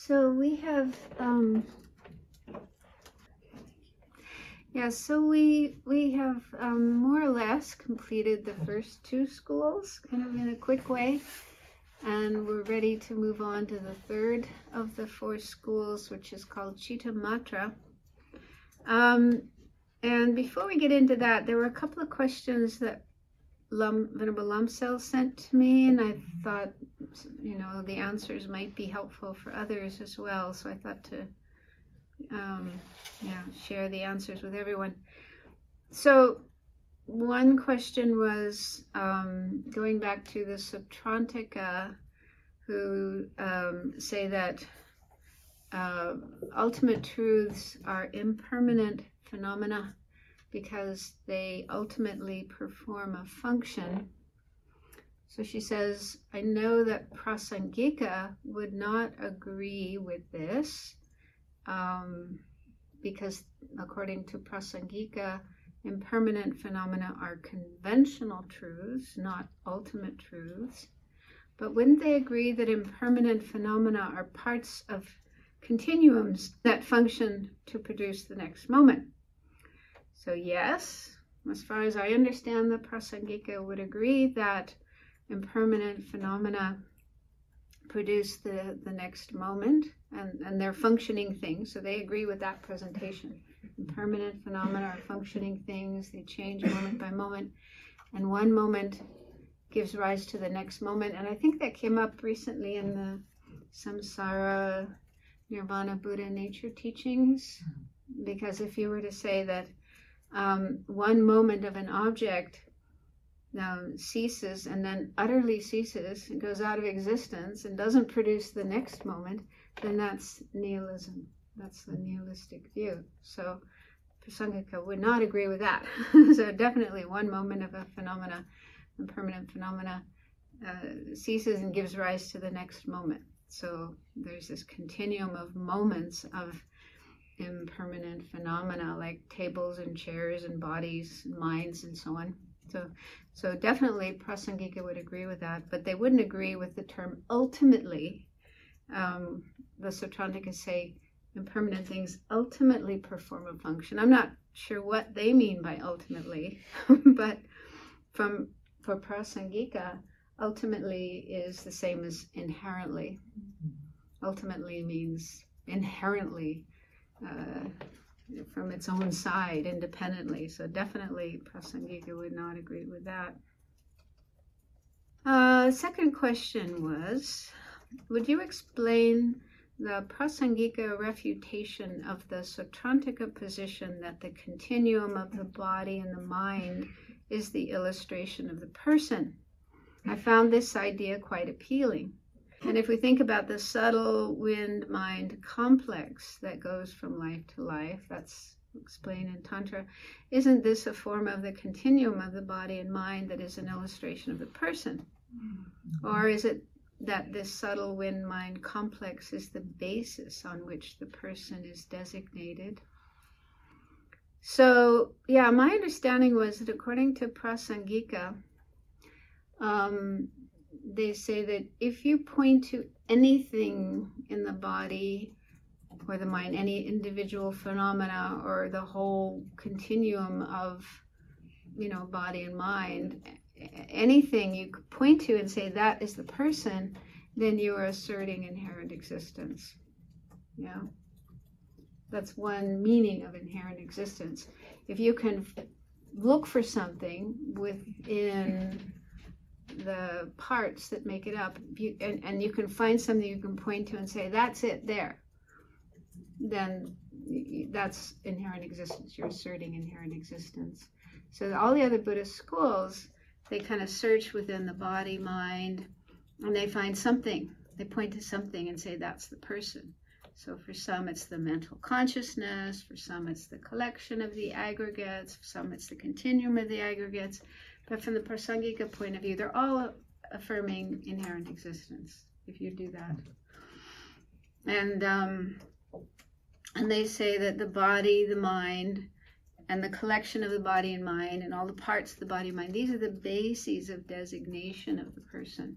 So we have, um, yeah, so we we have um, more or less completed the first two schools, kind of in a quick way, and we're ready to move on to the third of the four schools, which is called Chittamatra. Um, and before we get into that, there were a couple of questions that Lum, Venerable Lumsel sent to me, and I thought, you know, the answers might be helpful for others as well. So I thought to, um, yeah, share the answers with everyone. So one question was um, going back to the Sautrantika, who um, say that uh, ultimate truths are impermanent phenomena because they ultimately perform a function. So she says, I know that Prasangika would not agree with this um, because, according to Prasangika, impermanent phenomena are conventional truths, not ultimate truths. But wouldn't they agree that impermanent phenomena are parts of continuums that function to produce the next moment? So, yes, as far as I understand, the Prasangika would agree that impermanent phenomena produce the, the next moment and, and they're functioning things. So, they agree with that presentation. Impermanent phenomena are functioning things, they change moment by moment, and one moment gives rise to the next moment. And I think that came up recently in the Samsara Nirvana Buddha nature teachings. Mm-hmm. Because if you were to say that um, one moment of an object um, ceases and then utterly ceases and goes out of existence and doesn't produce the next moment, then that's nihilism. That's the nihilistic view. So Prasangika would not agree with that. so definitely one moment of a phenomena, a permanent phenomena, uh, ceases and gives rise to the next moment. So there's this continuum of moments of impermanent phenomena like tables and chairs and bodies and minds and so on. So, so definitely Prasangika would agree with that, but they wouldn't agree with the term ultimately. Um, the Sautrantikas say impermanent things ultimately perform a function. I'm not sure what they mean by ultimately, but from for Prasangika, ultimately is the same as inherently. Ultimately means inherently uh, from its own side independently. So definitely Prasangika would not agree with that. Uh, second question was, would you explain the Prasangika refutation of the Sautrantika position that the continuum of the body and the mind is the illustration of the person? I found this idea quite appealing. And if we think about the subtle wind mind complex that goes from life to life, that's explained in Tantra, isn't this a form of the continuum of the body and mind that is an illustration of the person? Or is it that this subtle wind mind complex is the basis on which the person is designated? So, yeah, my understanding was that according to Prasangika, um, they say that if you point to anything in the body or the mind, any individual phenomena or the whole continuum of, you know, body and mind, anything you point to and say that is the person, then you are asserting inherent existence. Yeah. That's one meaning of inherent existence. If you can look for something within the parts that make it up, you, and, and you can find something you can point to and say, that's it there, then that's inherent existence. You're asserting inherent existence. So all the other Buddhist schools, they kind of search within the body, mind, and they find something. They point to something and say, that's the person. So for some, it's the mental consciousness. For some, it's the collection of the aggregates. For some, it's the continuum of the aggregates. But from the Prasangika point of view, they're all affirming inherent existence if you do that. And um, and they say that the body, the mind, and the collection of the body and mind, and all the parts of the body and mind, these are the bases of designation of the person,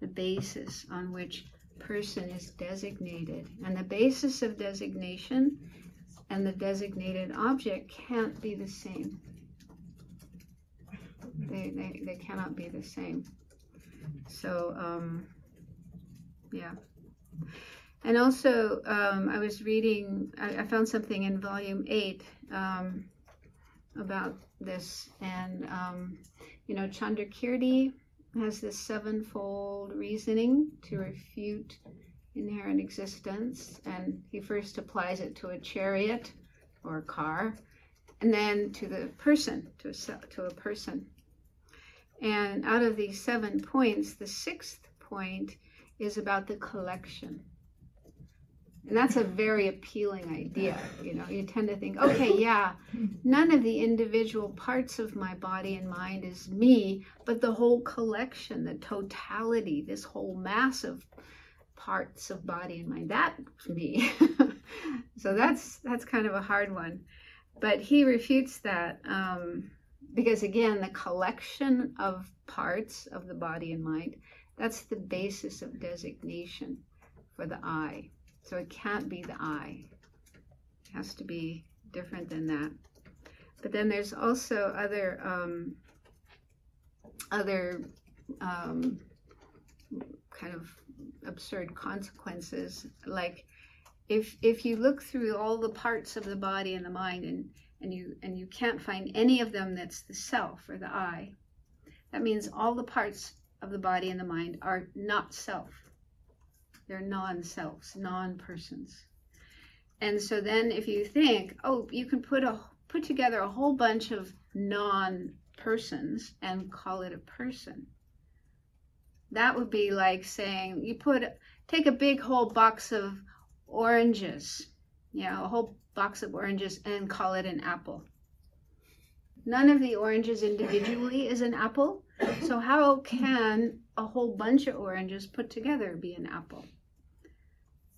the basis on which person is designated. And the basis of designation and the designated object can't be the same. They, they, they cannot be the same. So, um, yeah. And also, um, I was reading, I, I, found something in volume eight um, about this, and um, you know, Chandrakirti has this sevenfold reasoning to refute inherent existence, and he first applies it to a chariot or a car, and then to the person, to a, to a person. And out of these seven points, the sixth point is about the collection. And that's a very appealing idea. You know, you tend to think, okay, yeah, none of the individual parts of my body and mind is me, but the whole collection, the totality, this whole mass of parts of body and mind, that's me. so that's that's kind of a hard one. But he refutes that um, because again, the collection of parts of the body and mind, that's the basis of designation for the I. So it can't be the I. It has to be different than that. But then there's also other um, other um, kind of absurd consequences. Like if if you look through all the parts of the body and the mind and and you and you can't find any of them that's the self or the I, that means all the parts of the body and the mind are not self. They're non selves, non persons. And so then if you think, oh, you can put a put together a whole bunch of non persons and call it a person. That would be like saying you put take a big whole box of oranges, you know, a whole box of oranges and call it an apple. None of the oranges individually is an apple. So how can a whole bunch of oranges put together be an apple?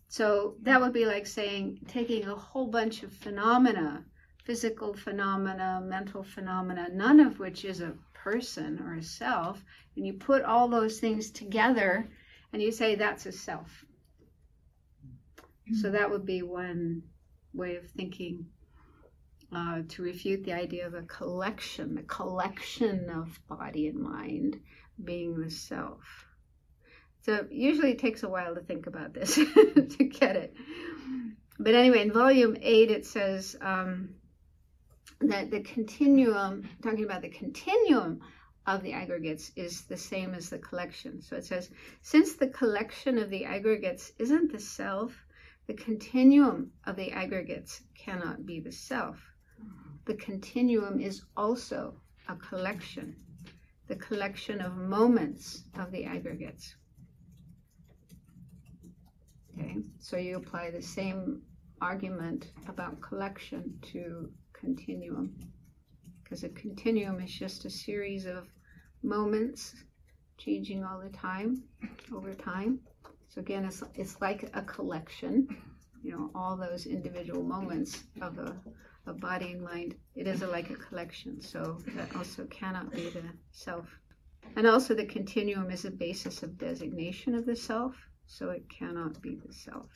So that would be like saying taking a whole bunch of phenomena, physical phenomena, mental phenomena, none of which is a person or a self, and you put all those things together and you say that's a self. So that would be one way of thinking uh, to refute the idea of a collection, the collection of body and mind being the self. So usually it takes a while to think about this to get it. But anyway, in volume eight, it says um, that the continuum, talking about the continuum of the aggregates, is the same as the collection. So it says, since the collection of the aggregates isn't the self, the continuum of the aggregates cannot be the self. The continuum is also a collection, the collection of moments of the aggregates. Okay, so you apply the same argument about collection to continuum because a continuum is just a series of moments changing all the time over time. So again, it's, it's like a collection, you know, all those individual moments of a, a body and mind. It is a, like a collection. So that also cannot be the self. And also the continuum is a basis of designation of the self so it cannot be the self.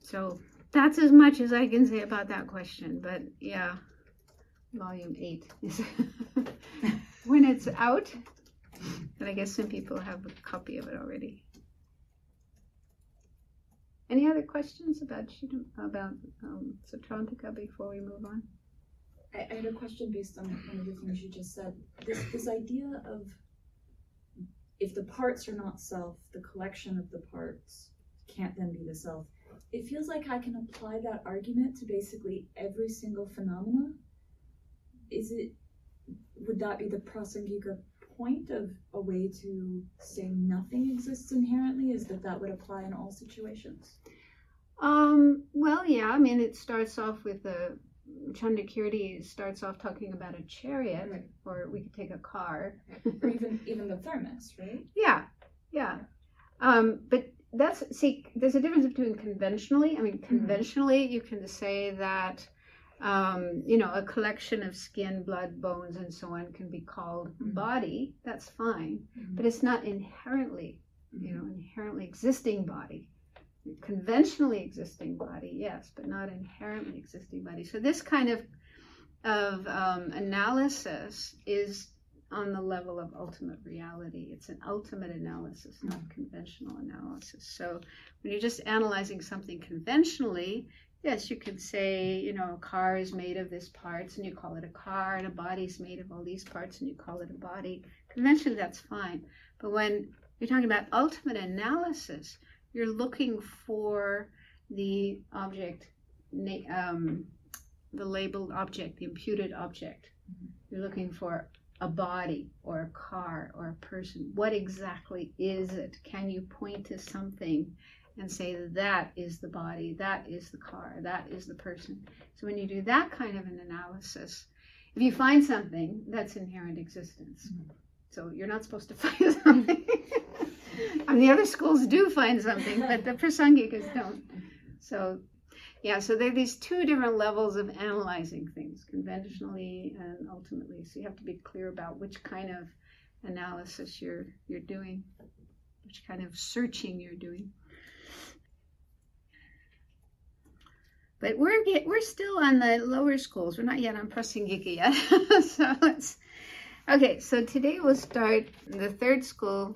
So that's as much as I can say about that question. But yeah, volume eight is when it's out. And I guess some people have a copy of it already. Any other questions about about um, Sautrantika before we move on? I, I had a question based on one of the things you just said. This this idea of if the parts are not self, the collection of the parts can't then be the self. It feels like I can apply that argument to basically every single phenomena. Is it, would that be the prasangika point of a way to say nothing exists inherently? Is that that would apply in all situations? Um, well, yeah, I mean, it starts off with the Chandrakirti starts off talking about a chariot, right. or we could take a car, or even even the thermos, right? Yeah, yeah. Um, but that's see, there's a difference between conventionally. I mean, mm-hmm. conventionally, mm-hmm. you can say that um, you know, a collection of skin, blood, bones, and so on can be called Mhm. body. That's fine, Mhm. but it's not inherently, you know, inherently existing body. Conventionally existing body, yes, but not inherently existing body. So this kind of of um, analysis is on the level of ultimate reality. It's an ultimate analysis, not conventional analysis. So when you're just analyzing something conventionally, yes, you can say, you know, a car is made of this parts and you call it a car, and a body is made of all these parts and you call it a body. Conventionally, that's fine. But when you're talking about ultimate analysis, you're looking for the object, um, the labeled object, the imputed object. You're looking for a body or a car or a person. What exactly is it? Can you point to something and say that is the body, that is the car, that is the person? So when you do that kind of an analysis, if you find something, that's inherent existence. Mm-hmm. So you're not supposed to find something. and the other schools do find something, but the Prasangikas don't. So yeah, so there are these two different levels of analyzing things, conventionally and ultimately. So you have to be clear about which kind of analysis you're you're doing, which kind of searching you're doing. But we're get, we're still on the lower schools. We're not yet on Prasangika yet. so okay. So today we'll start the third school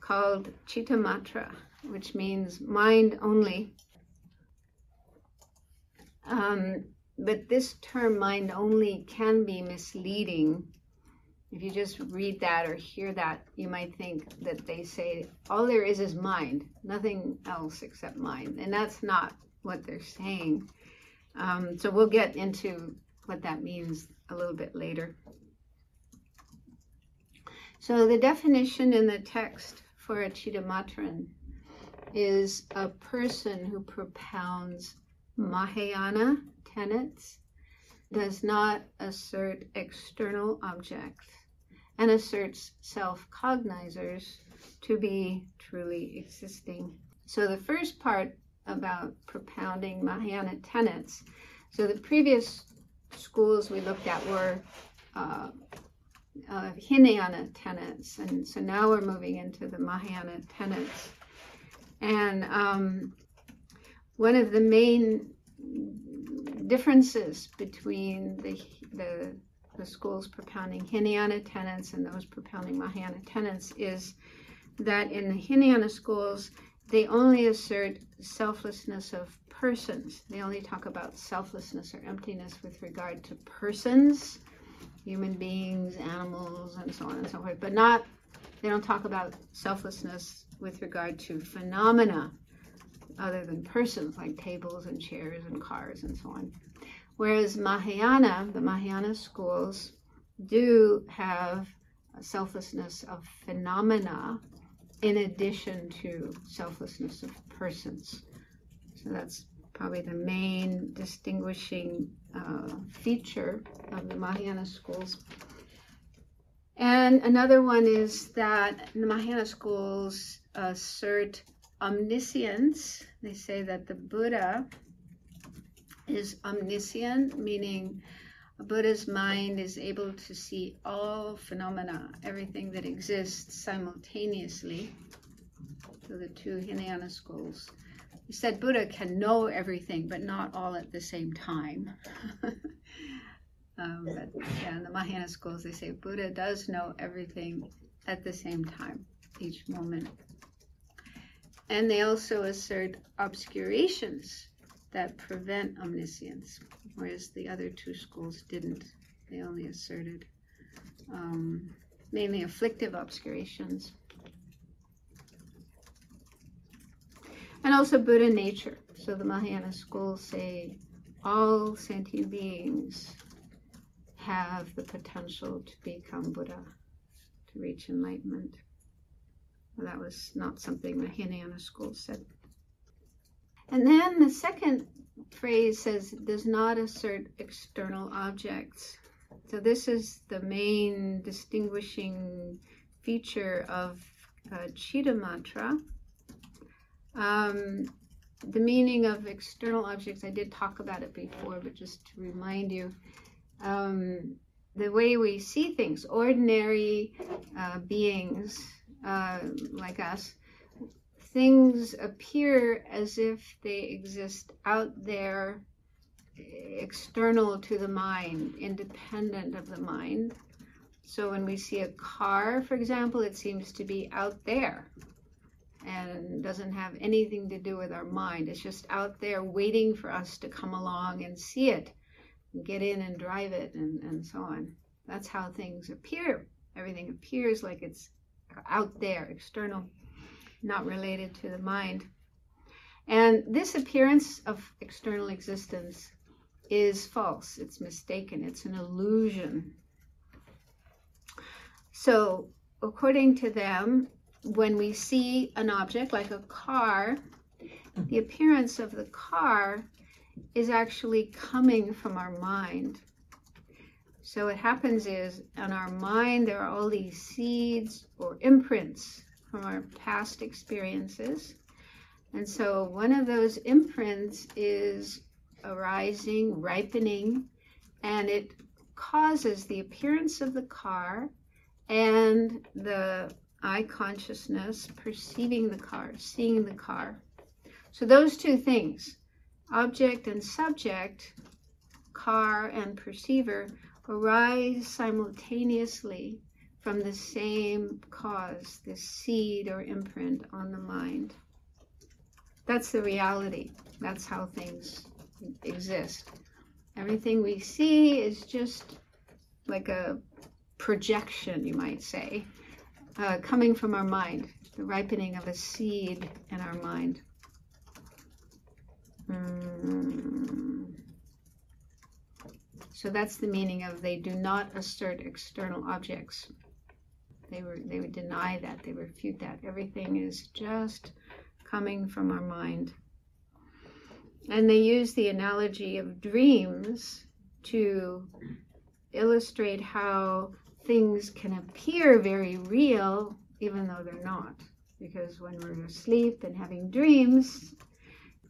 called Chittamatra, which means mind only. Um, but this term mind only can be misleading. If you just read that or hear that, you might think that they say all there is is mind, nothing else except mind. And that's not what they're saying. Um, so we'll get into what that means a little bit later. So the definition in the text for a Chittamatran is a person who propounds Mahayana tenets, does not assert external objects, and asserts self cognizers to be truly existing. So, the first part about propounding Mahayana tenets, so the previous schools we looked at were uh, uh, Hinayana tenets, and so now we're moving into the Mahayana tenets. And um, one of the main differences between the, the, the schools propounding Hinayana tenets and those propounding Mahayana tenets is that in the Hinayana schools, they only assert selflessness of persons. They only talk about selflessness or emptiness with regard to persons, human beings, animals, and so on and so forth, but not, they don't talk about selflessness with regard to phenomena other than persons like tables and chairs and cars and so on. Whereas Mahayana, the Mahayana schools, do have selflessness of phenomena in addition to selflessness of persons. So that's probably the main distinguishing uh, feature of the Mahayana schools. And another one is that the Mahayana schools assert omniscience. They say that the Buddha is omniscient, meaning a Buddha's mind is able to see all phenomena, everything that exists simultaneously. So the two Hinayana schools. He said Buddha can know everything, but not all at the same time. um, but yeah, in the Mahayana schools, they say Buddha does know everything at the same time, each moment. And they also assert obscurations that prevent omniscience, whereas the other two schools didn't. They only asserted um, mainly afflictive obscurations. And also Buddha nature. So the Mahayana schools say all sentient beings have the potential to become Buddha, to reach enlightenment. Well, that was not something the Hinayana school said. And then the second phrase says, does not assert external objects. So this is the main distinguishing feature of uh, Chittamatra. Um, the meaning of external objects, I did talk about it before, but just to remind you, um, the way we see things, ordinary uh, beings uh, like us, things appear as if they exist out there, external to the mind, independent of the mind. So when we see a car, for example, it seems to be out there and doesn't have anything to do with our mind. It's just out there waiting for us to come along and see it, and get in and drive it, and, and so on. That's how things appear. Everything appears like it's out there, external, not related to the mind. And this appearance of external existence is false, it's mistaken, it's an illusion. So, according to them, when we see an object like a car, the appearance of the car is actually coming from our mind. So what happens is in our mind there are all these seeds or imprints from our past experiences. And so one of those imprints is arising, ripening, and it causes the appearance of the car and the eye consciousness perceiving the car, seeing the car. So those two things, object and subject, car and perceiver, arise simultaneously from the same cause, this seed or imprint on the mind. That's the reality. That's how things exist. Everything we see is just like a projection, you might say, uh, coming from our mind, the ripening of a seed in our mind. Mm. So that's the meaning of they do not assert external objects. They were they would deny that, they refute that. Everything is just coming from our mind. And they use the analogy of dreams to illustrate how things can appear very real even though they're not. Because when we're asleep and having dreams,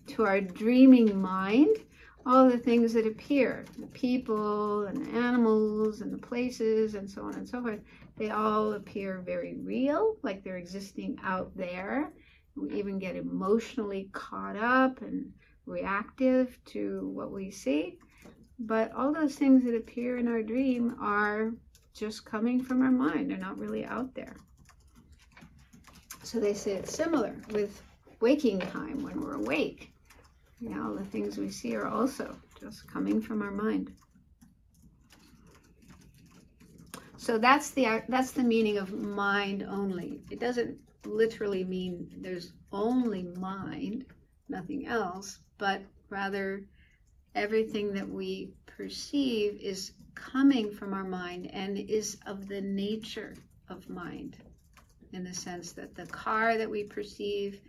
to our dreaming mind, all the things that appear the people and the animals and the places and so on and so forth they all appear very real, like they're existing out there. We even get emotionally caught up and reactive to what we see. But all those things that appear in our dream are just coming from our mind. They're not really out there. So they say it's similar with waking time when we're awake. You know, the things we see are also just coming from our mind. So that's the that's the meaning of mind only. It doesn't literally mean there's only mind, nothing else, but rather everything that we perceive is coming from our mind and is of the nature of mind in the sense that the car that we perceive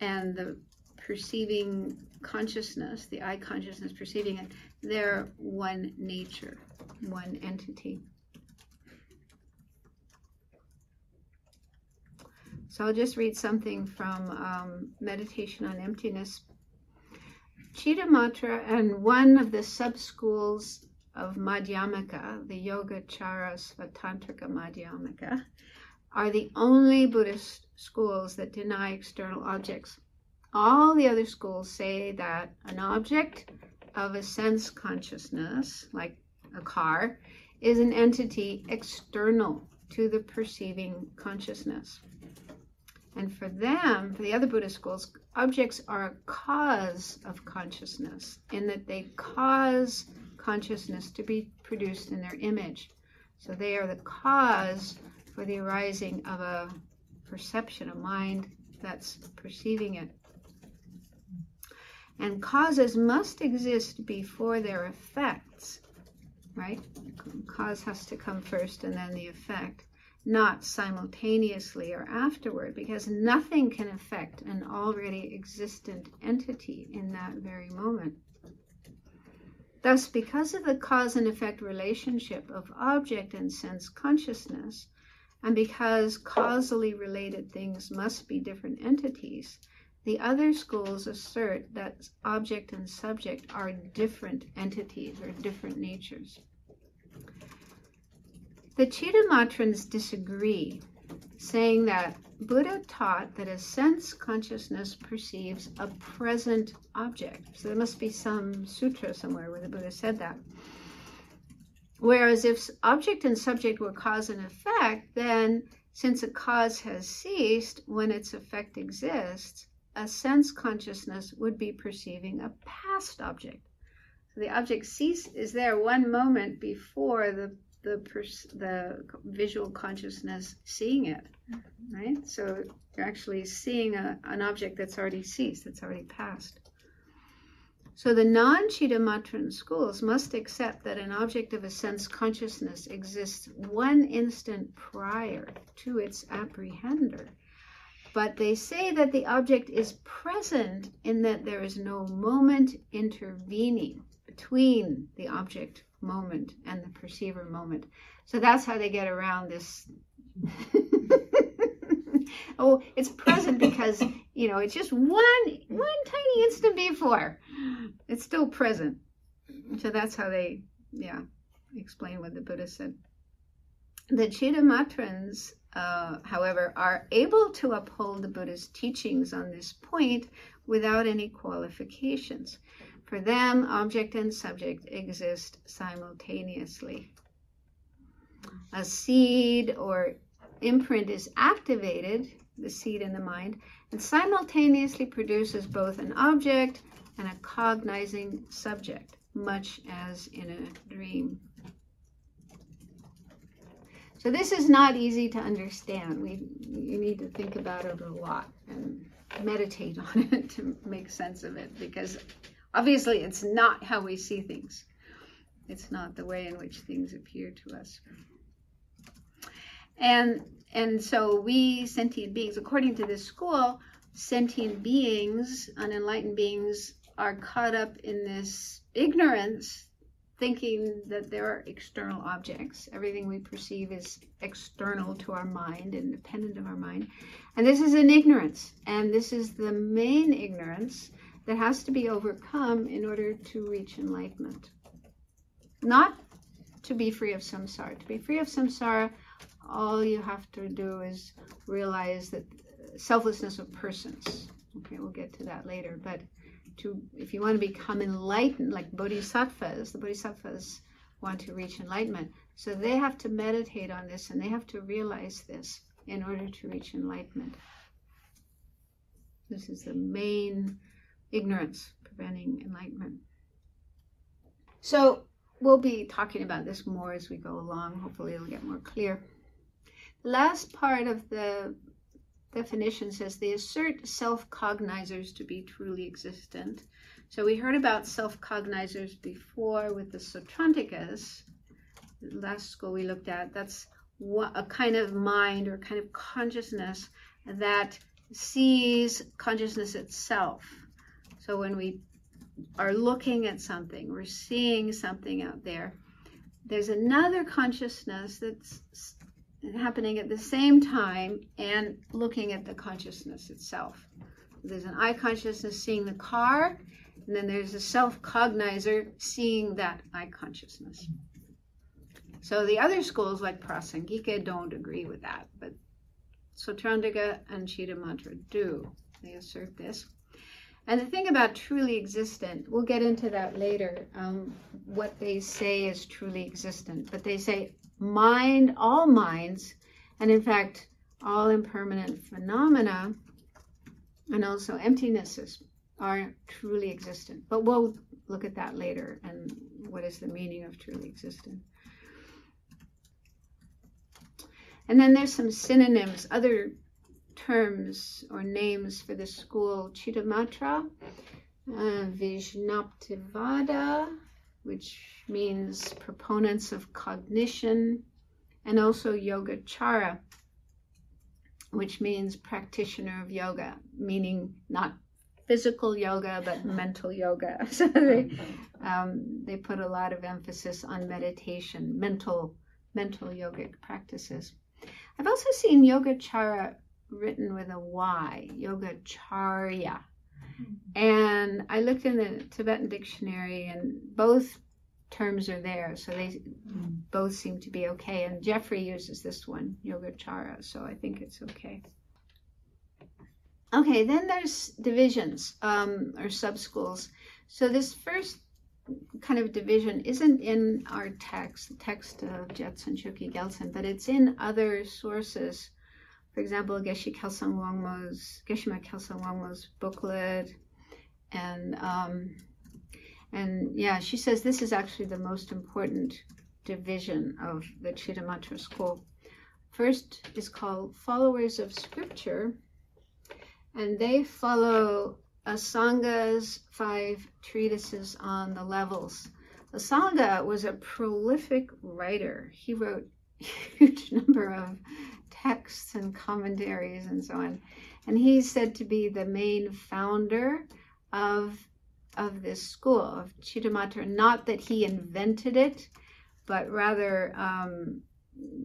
and the perceiving consciousness, the eye consciousness perceiving it, they're one nature, one entity. So I'll just read something from um, Meditation on Emptiness. Chittamatra and one of the sub schools of Madhyamaka, the Yogacara Svatantrika Madhyamaka, are the only Buddhist schools that deny external objects. All the other schools say that an object of a sense consciousness, like a car, is an entity external to the perceiving consciousness. And for them, for the other Buddhist schools, objects are a cause of consciousness in that they cause consciousness to be produced in their image. So they are the cause for the arising of a perception, a mind that's perceiving it. And causes must exist before their effects, right? Cause has to come first and then the effect not simultaneously or afterward, because nothing can affect an already existent entity in that very moment. Thus, because of the cause and effect relationship of object and sense consciousness, and because causally related things must be different entities, The other schools assert that object and subject are different entities or different natures. The Chittamatrans disagree, saying that Buddha taught that a sense consciousness perceives a present object. So there must be some sutra somewhere where the Buddha said that. Whereas if object and subject were cause and effect, then since a cause has ceased when its effect exists, a sense consciousness would be perceiving a past object. So the object cease is there one moment before the the pers- the visual consciousness seeing it, mm-hmm. right? So you're actually seeing a, an object that's already ceased, that's already passed. So the non-Chittamatran schools must accept that an object of a sense consciousness exists one instant prior to its apprehender. But they say that the object is present in that there is no moment intervening between the object moment and the perceiver moment. So that's how they get around this. oh, it's present because you know it's just one one tiny instant before. It's still present. So that's how they yeah explain what the Buddha said. The Chittamatrans, uh, however, are able to uphold the Buddha's teachings on this point without any qualifications. For them, object and subject exist simultaneously. A seed or imprint is activated, the seed in the mind, and simultaneously produces both an object and a cognizing subject, much as in a dream. So this is not easy to understand. We you need to think about it a lot and meditate on it to make sense of it because Obviously, it's not how we see things. It's not the way in which things appear to us. And and so we sentient beings, according to this school, sentient beings, unenlightened beings, are caught up in this ignorance, thinking that there are external objects. Everything we perceive is external to our mind, independent of our mind. And this is an ignorance. And this is the main ignorance that has to be overcome in order to reach enlightenment. Not to be free of samsara. To be free of samsara, all you have to do is realize that selflessness of persons. Okay, we'll get to that later. But to if you want to become enlightened, like bodhisattvas, the bodhisattvas want to reach enlightenment. So they have to meditate on this and they have to realize this in order to reach enlightenment. This is the main ignorance preventing enlightenment. So we'll be talking about this more as we go along. Hopefully, it'll get more clear. The last part of the definition says they assert self cognizers to be truly existent. So we heard about self cognizers before with the Sautrantikas. The last school we looked at, that's a kind of mind or kind of consciousness that sees consciousness itself so when we are looking at something, we're seeing something out there, there's another consciousness that's happening at the same time and looking at the consciousness itself. There's an eye consciousness seeing the car, and then there's a self cognizer seeing that eye consciousness. So the other schools like Prasangika don't agree with that, but Sautrantika and Chittamatra do. They assert this. And the thing about truly existent, we'll get into that later, um, what they say is truly existent. But they say mind, all minds, and in fact, all impermanent phenomena, and also emptinesses are truly existent. But we'll look at that later and what is the meaning of truly existent. And then there's some synonyms, other terms or names for the school Chittamatra, uh, Vijnaptivada, which means proponents of cognition, and also Yogacara, which means practitioner of yoga, meaning not physical yoga but mental yoga. So they um, they put a lot of emphasis on meditation, mental mental yogic practices. I've also seen Yogacara written with a Y, Yogacharya. And I looked in the Tibetan dictionary, and both terms are there, so they both seem to be okay. And Jeffrey uses this one, Yogacara, so I think it's okay. Okay, then there's divisions um, or sub schools. So this first kind of division isn't in our text, the text of Jetsun Chokyi Gyaltsen, but it's in other sources. For example, Geshe Kelsang Wangmo's Geshima Kelsang Wangmo's booklet, and um, and yeah, she says this is actually the most important division of the Chittamatra school. First is called Followers of Scripture, and they follow Asanga's five treatises on the levels. Asanga was a prolific writer. He wrote a huge number of texts and commentaries and so on. And he's said to be the main founder of of this school of Chittamatra. Not that he invented it, but rather, um,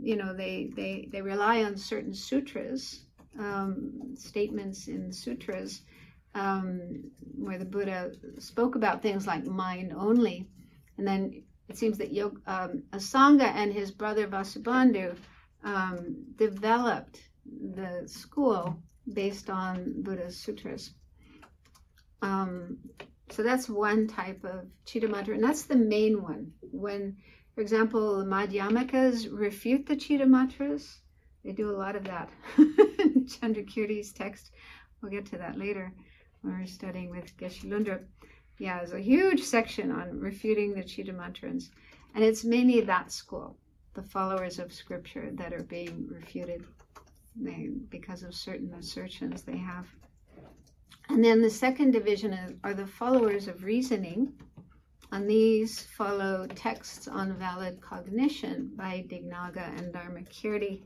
you know, they, they, they rely on certain sutras, um, statements in sutras, um, where the Buddha spoke about things like mind only. And then it seems that Yog, um, Asanga and his brother Vasubandhu um, developed the school based on Buddha's sutras. Um, so that's one type of Chittamatra, and that's the main one. When, for example, the Madhyamikas refute the Chittamatras, they do a lot of that. Chandrakirti's text, we'll get to that later when we're studying with Geshe Lundrup. Yeah, there's a huge section on refuting the Chittamatrans, and it's mainly that school, the followers of scripture, that are being refuted they, because of certain assertions they have. And then the second division is, are the followers of reasoning. And these follow texts on valid cognition by Dignaga and Dharmakirti.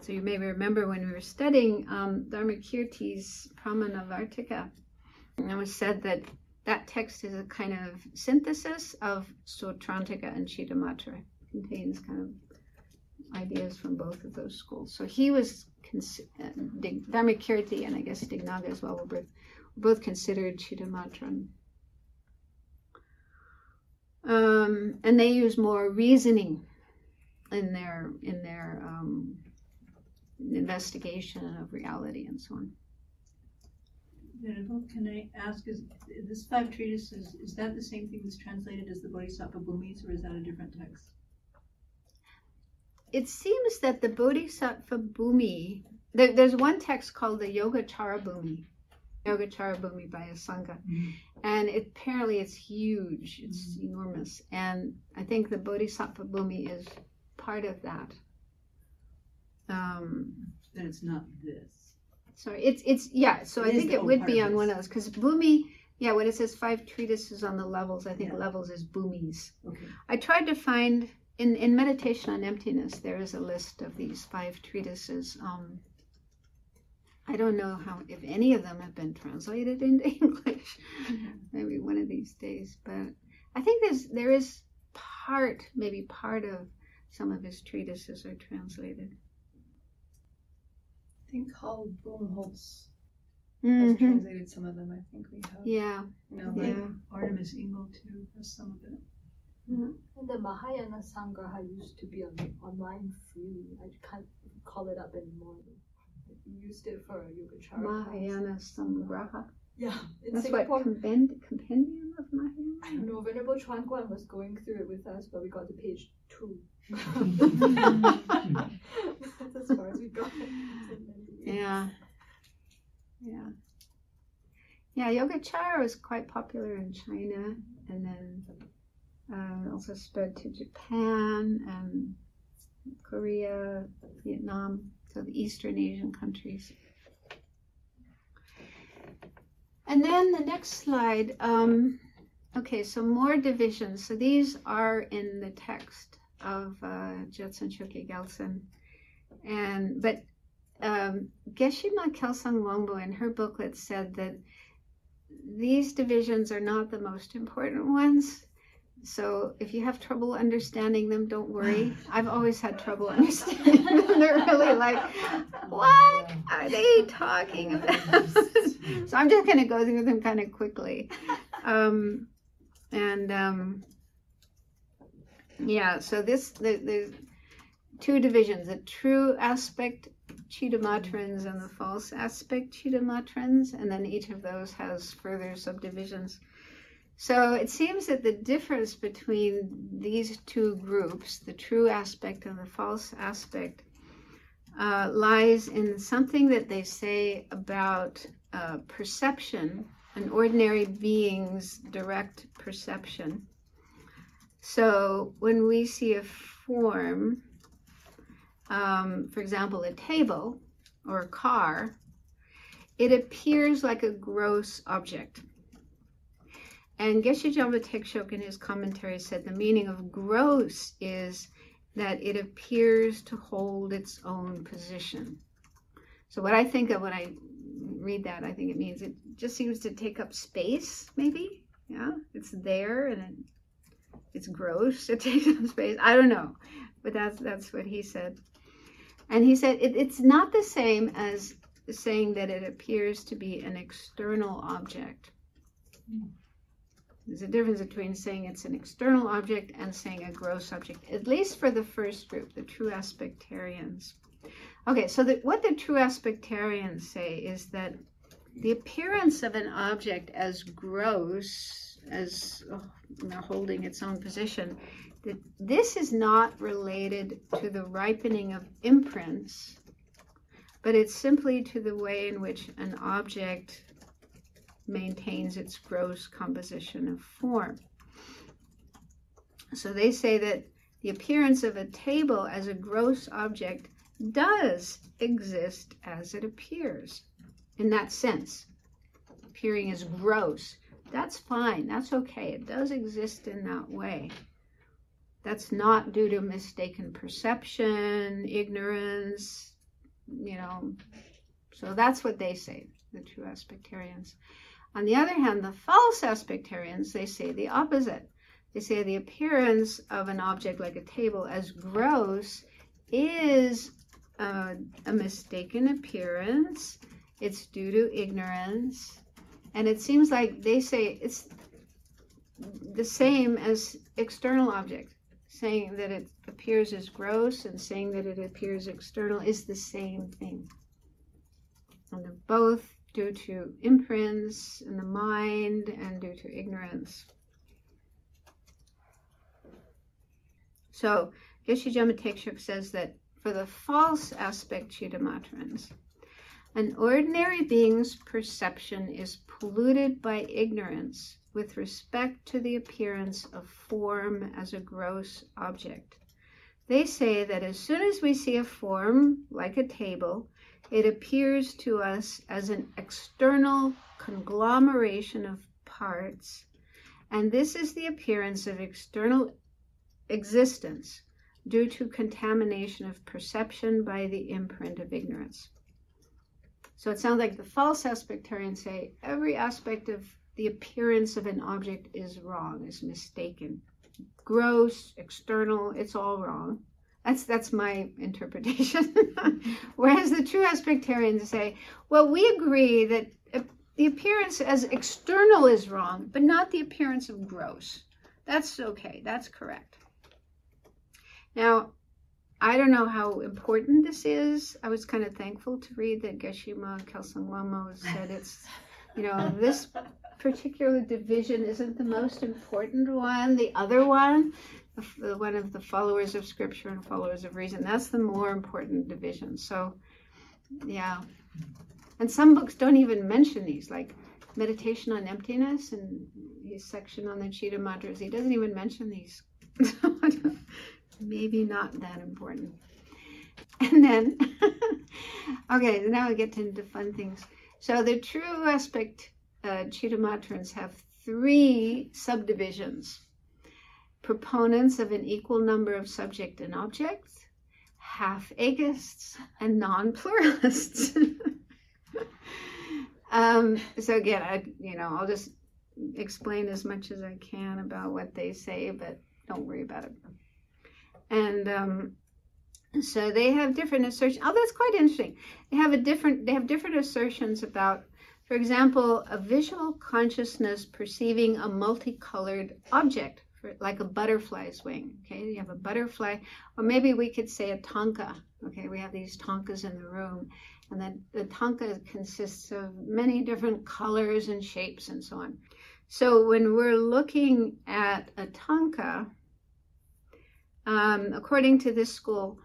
So you may remember when we were studying um, Dharmakirti's Pramanavartika, and it was said that that text is a kind of synthesis of Sautrantika and Chittamatra. Contains kind of ideas from both of those schools. So he was uh, Dharmakirti and I guess Dignaga as well were both, considered Chittamatran. Um, and they use more reasoning in their in their um, investigation of reality and so on. Venerable, can I ask, is this five treatises, is that the same thing that's translated as the Bodhisattva Bhumis, or is that a different text? It seems that the Bodhisattva Bhumi, there, there's one text called the Yogacara Bhumi, Yogacara Bhumi by Asanga, Mhm. and it, apparently it's huge, it's enormous, and I think the Bodhisattva Bhumi is part of that. Um, That it's not this. Sorry, it's it's yeah. So It I think it would be on one of those because Bhumi, yeah, when it says five treatises on the levels, I think Yeah. levels is Bhumis. Okay. I tried to find in in meditation on emptiness there is a list of these five treatises. Um, I don't know how if any of them have been translated into English. Maybe one of these days, but I think there's there is part maybe part of some of his treatises are translated. I think Karl Brunnhölzl has Mhm. translated some of them. I think we have. Yeah, You know, Yeah. like, Artemus Engle too, has some of it. Mm-hmm. And the Mahayana Sangraha used to be on, online free. I can't call it up anymore. Used it for a Yogacara. Mahayana Samgraha. Yeah, in That's Singapore. what compend- compendium of Mahayana. I don't know. Venerable Chuan Guan was going through it with us, but we got to page two. That's as far as we got. Yeah. Yeah. Yeah, Yogacara was quite popular in China and then uh, also spread to Japan and Korea, Vietnam, so the Eastern Asian countries. And then the next slide. Um, okay, so more divisions. So these are in the text of uh, Jetsun Gyaltsen. And but um, Geshe-ma Kelsang Wangmo in her booklet said that these divisions are not the most important ones. So if you have trouble understanding them, don't worry. I've always had trouble understanding them. They're really like, what are they talking about? so I'm just going to go through them kind of quickly. Um, and um, yeah, so this, the, the two divisions, the true aspect Chittamatrans and the false aspect Chittamatrans, and then each of those has further subdivisions. So it seems that the difference between these two groups, the true aspect and the false aspect, uh, lies in something that they say about uh, perception, an ordinary being's direct perception. So when we see a form, um, for example, a table or a car, it appears like a gross object. And Geshe Jampa Tegchok in his commentary said the meaning of gross is that it appears to hold its own position. So what I think of when I read that, I think it means it just seems to take up space, maybe. Yeah, it's there and it, it's gross. It takes up space. I don't know, but that's that's what he said. And he said it, it's not the same as saying that it appears to be an external object. Hmm. There's a difference between saying it's an external object and saying a gross object, at least for the first group, the true aspectarians. Okay, so the, what the true aspectarians say is that the appearance of an object as gross, as oh, you know, holding its own position, that this is not related to the ripening of imprints, but it's simply to the way in which an object maintains its gross composition of form. So they say that the appearance of a table as a gross object does exist as it appears in that sense, appearing as gross. That's fine, that's okay. It does exist in that way. That's not due to mistaken perception, ignorance, you know. So that's what they say, the true aspectarians. On the other hand, the false aspectarians, they say the opposite. They say the appearance of an object like a table as gross is a, a mistaken appearance. It's due to ignorance. And it seems like they say it's the same as external objects. Saying that it appears as gross and saying that it appears external is the same thing. And they're both due to imprints in the mind and due to ignorance. So, Geshe Jampa Tegchok says that for the false aspect Chittamatrans, an ordinary being's perception is polluted by ignorance with respect to the appearance of form as a gross object. They say that as soon as we see a form, like a table, it appears to us as an external conglomeration of parts, and this is the appearance of external existence due to contamination of perception by the imprint of ignorance. So it sounds like the false aspectarians say every aspect of the appearance of an object is wrong, is mistaken. Gross, external, it's all wrong. That's that's my interpretation. Whereas the true aspectarians say, well, we agree that the appearance as external is wrong, but not the appearance of gross. That's okay. That's correct. Now, I don't know how important this is. I was kind of thankful to read that Geshema Kelsang Wangmo said it's, you know, this particular division isn't the most important one. The other one, the, one of the followers of scripture and followers of reason, that's the more important division. So, yeah. And some books don't even mention these, like Meditation on Emptiness and his section on the Chittamatrans. He doesn't even mention these. Maybe not that important. And then, okay, now we get into fun things. So the true aspect uh, Chittamatrans have three subdivisions proponents of an equal number of subject and objects, half eggists, and non pluralists. um, so, again, I, you know, I'll just explain as much as I can about what they say, but don't worry about it. And um, so they have different assertions. Oh, that's quite interesting. They have a different. They have different assertions about, for example, a visual consciousness perceiving a multicolored object, for, like a butterfly's wing. Okay, you have a butterfly, or maybe we could say a thangka. Okay, we have these thangkas in the room, and then the thangka consists of many different colors and shapes and so on. So when we're looking at a thangka, um, according to this school,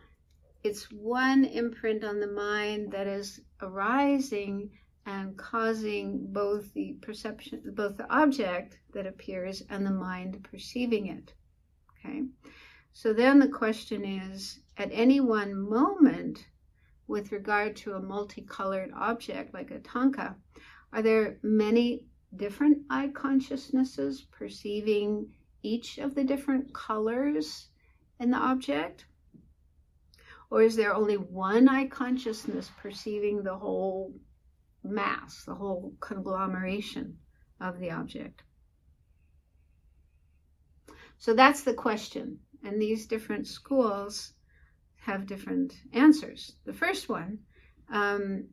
it's one imprint on the mind that is arising and causing both the perception, both the object that appears and the mind perceiving it. Okay. So then the question is at any one moment, with regard to a multicolored object like a thangka, are there many different eye consciousnesses perceiving each of the different colors in the object? Or is there only one eye consciousness perceiving the whole mass, the whole conglomeration of the object? So that's the question. And these different schools have different answers. The first one, um,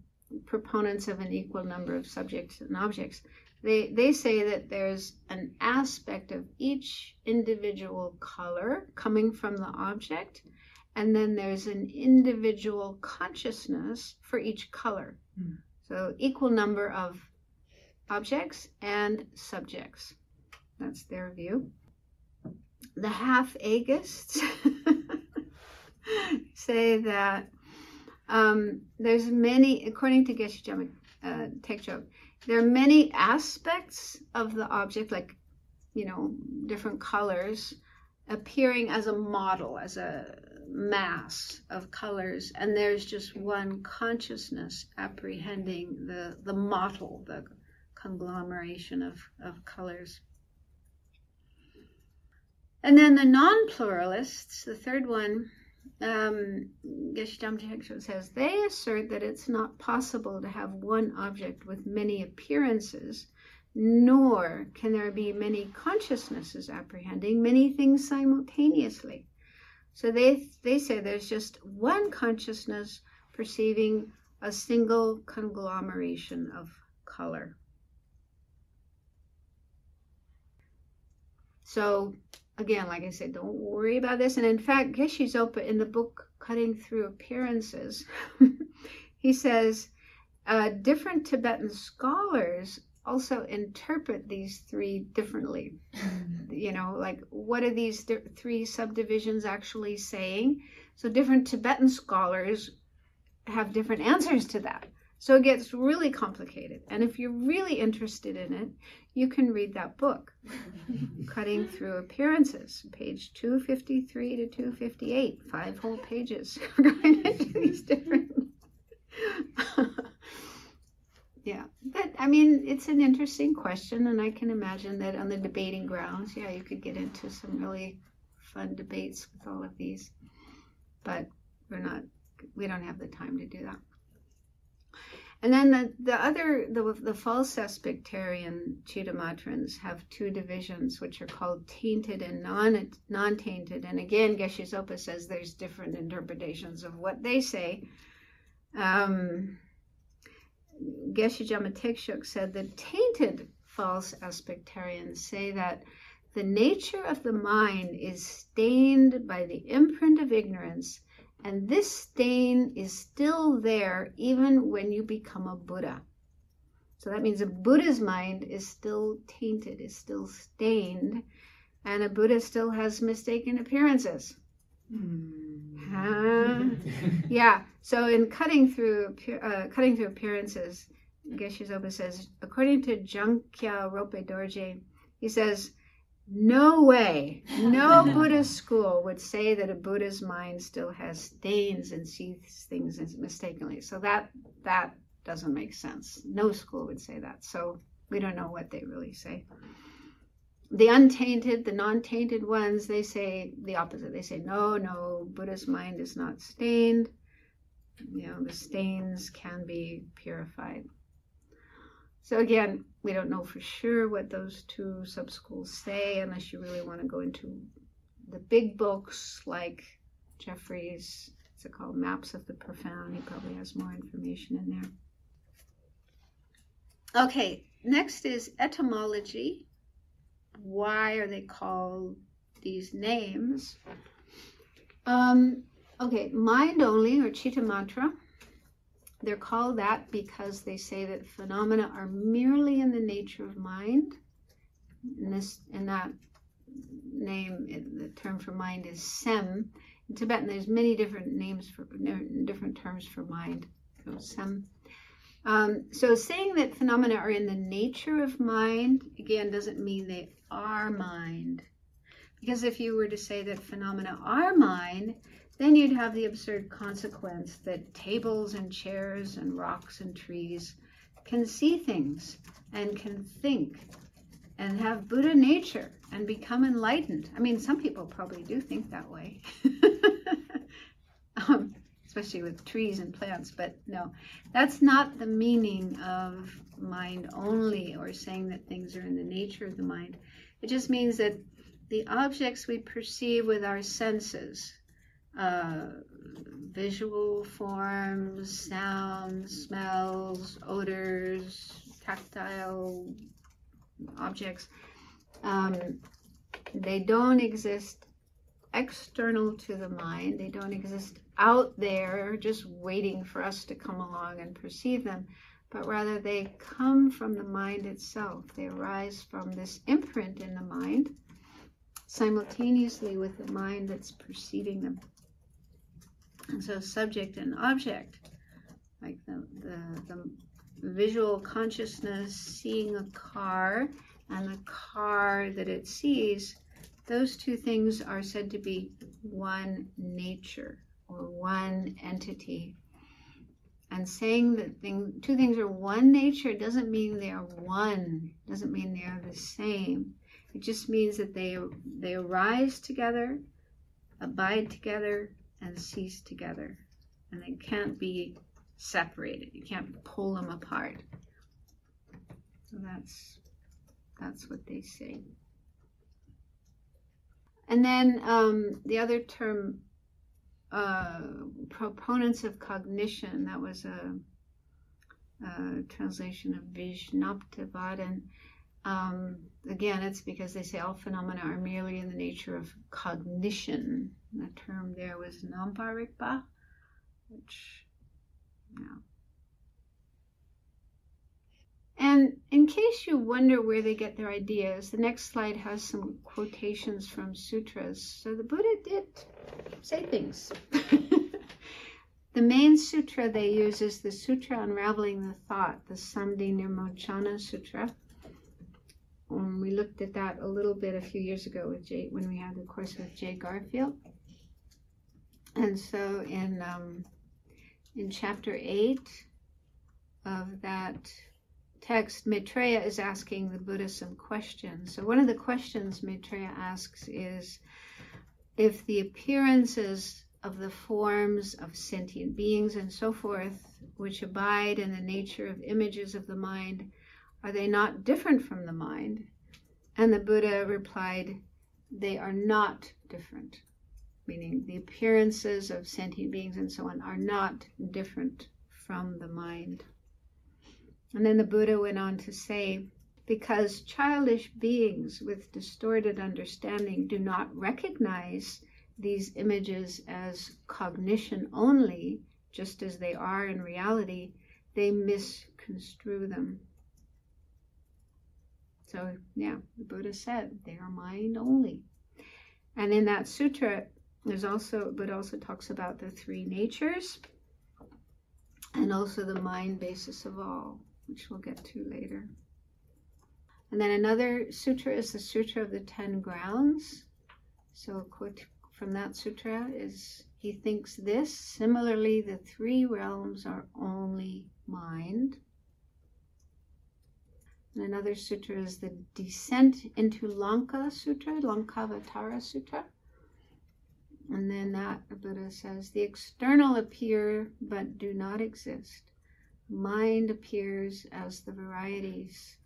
proponents of an equal number of subjects and objects, they, they say that there's an aspect of each individual color coming from the object, and then there's an individual consciousness for each color. Hmm. So equal number of objects and subjects. That's their view. The half eggists say that um, there's many, according to Geshe Jampa uh, Tegchok, there are many aspects of the object, like, you know, different colors, appearing as a model, as a mass of colors, and there's just one consciousness apprehending the, the model, the conglomeration of, of colors. And then the non pluralists, the third one, um, Jampa says they assert that it's not possible to have one object with many appearances, nor can there be many consciousnesses apprehending many things simultaneously. So they they say there's just one consciousness perceiving a single conglomeration of color. So again, like I said, don't worry about this. And in fact, Geshe Sopa in the book Cutting Through Appearances, he says uh, different Tibetan scholars also interpret these three differently. Mm-hmm. you know, like what are these di- three subdivisions actually saying? So different Tibetan scholars have different answers to that. So it gets really complicated. And if you're really interested in it, you can read that book, Cutting Through Appearances, page 253 to 258, five whole pages going into these different. yeah, but I mean, it's an interesting question, and I can imagine that on the debating grounds, yeah, you could get into some really fun debates with all of these. But we're not, we don't have the time to do that. And then the, the other, the, the false sectarian Chittamatrans have two divisions, which are called tainted and non, non-tainted. And again, Geshe Sopa says there's different interpretations of what they say. Um, Geshe Jampa Tegchok said the tainted false aspectarians say that the nature of the mind is stained by the imprint of ignorance and this stain is still there even when you become a Buddha. So that means a Buddha's mind is still tainted, is still stained, and a Buddha still has mistaken appearances. Hmm. Huh? yeah. So in cutting through uh, cutting through appearances, Geshe Sopa says, according to Changkya Rolpai Dorje, he says no way, no Buddhist school would say that a Buddha's mind still has stains and sees things mistakenly. So that that doesn't make sense. No school would say that. So we don't know what they really say. The untainted, the non-tainted ones, they say the opposite. They say no, no, Buddha's mind is not stained. You know, the stains can be purified. So again, we don't know for sure what those two sub schools say unless you really want to go into the big books like Jeffrey's, what's it called, Maps of the Profound. He probably has more information in there. Okay, next is etymology. Why are they called these names? Um, okay, mind only or Chittamatra. They're called that because they say that phenomena are merely in the nature of mind. And this, and that name, the term for mind is sem. In Tibetan, there's many different names for different terms for mind. So sem. Um, so saying that phenomena are in the nature of mind again doesn't mean they are mind. Because if you were to say that phenomena are mind, then you'd have the absurd consequence that tables and chairs and rocks and trees can see things and can think and have Buddha nature and become enlightened. I mean, some people probably do think that way, um, especially with trees and plants, but no, that's not the meaning of mind only or saying that things are in the nature of the mind. It just means that the objects we perceive with our senses, uh, visual forms, sounds, smells, odors, tactile objects, um, they don't exist external to the mind. They don't exist out there just waiting for us to come along and perceive them, but rather they come from the mind itself. They arise from this imprint in the mind simultaneously with the mind that's perceiving them. And so, subject and object, like the, the, the visual consciousness seeing a car and the car that it sees, those two things are said to be one nature one entity. And saying that thing, two things are one nature doesn't mean they are one, doesn't mean they are the same. It just means that they they arise together, abide together, and cease together. And they can't be separated. You can't pull them apart. So that's that's what they say. And then um, the other term, uh, proponents of cognition, that was a, a translation of Vijnaptivadin. Um, again, it's because they say all phenomena are merely in the nature of cognition. The term there was namparikpa, which, yeah. And in case you wonder where they get their ideas, the next slide has some quotations from sutras. So the Buddha did say things. the main sutra they use is the Sutra Unraveling the Thought, the Samdhi Nirmochana Sutra. Um, we looked at that a little bit a few years ago with Jay when we had the course with Jay Garfield. And so in um, in chapter eight of that text, Maitreya is asking the Buddha some questions. So one of the questions Maitreya asks is if the appearances of the forms of sentient beings and so forth, which abide in the nature of images of the mind, are they not different from the mind? And the Buddha replied, They are not different, meaning the appearances of sentient beings and so on are not different from the mind. And then the Buddha went on to say, because childish beings with distorted understanding do not recognize these images as cognition only, just as they are in reality, they misconstrue them. So, yeah, the Buddha said they are mind only. And in that sutra, there's also, Buddha also talks about the three natures and also the mind basis of all, which we'll get to later. And then another sutra is the Sutra of the Ten Grounds. So, a quote from that sutra is He thinks this, similarly, the three realms are only mind. And another sutra is the Descent into Lanka Sutra, Lankavatara Sutra. And then that Buddha says, the external appear but do not exist. Mind appears as the varieties,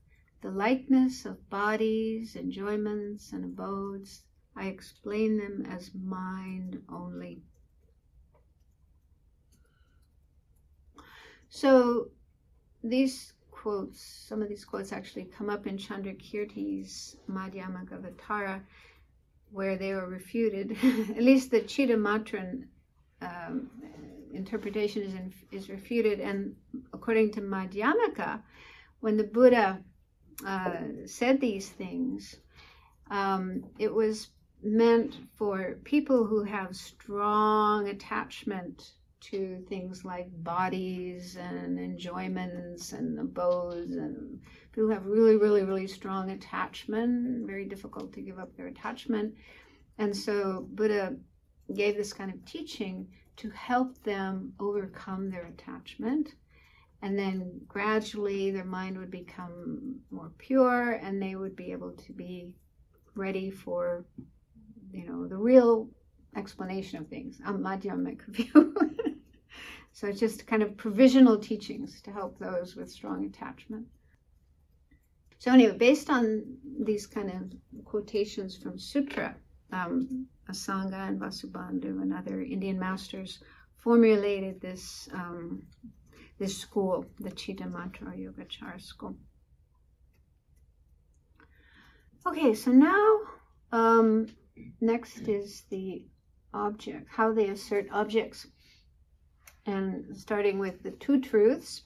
the likeness of bodies, enjoyments, and abodes. I explain them as mind only. So these quotes, some of these quotes actually come up in Chandrakirti's Madhyamakavatara, where they were refuted. At least the Chittamatran um, interpretation is, in, is refuted. And according to Madhyamaka, when the Buddha uh, said these things, um, it was meant for people who have strong attachment to things like bodies and enjoyments and abodes and people have really really really strong attachment very difficult to give up their attachment and so buddha gave this kind of teaching to help them overcome their attachment. And then gradually their mind would become more pure and they would be able to be ready for you know the real explanation of things. Madhyamic view so it's just kind of provisional teachings to help those with strong attachment. So anyway based on these kind of quotations from sutra um, asanga and vasubandhu and other indian masters formulated this um, this school the chittamatra yogacara school okay so now um, next is the object, how they assert objects. And starting with the two truths.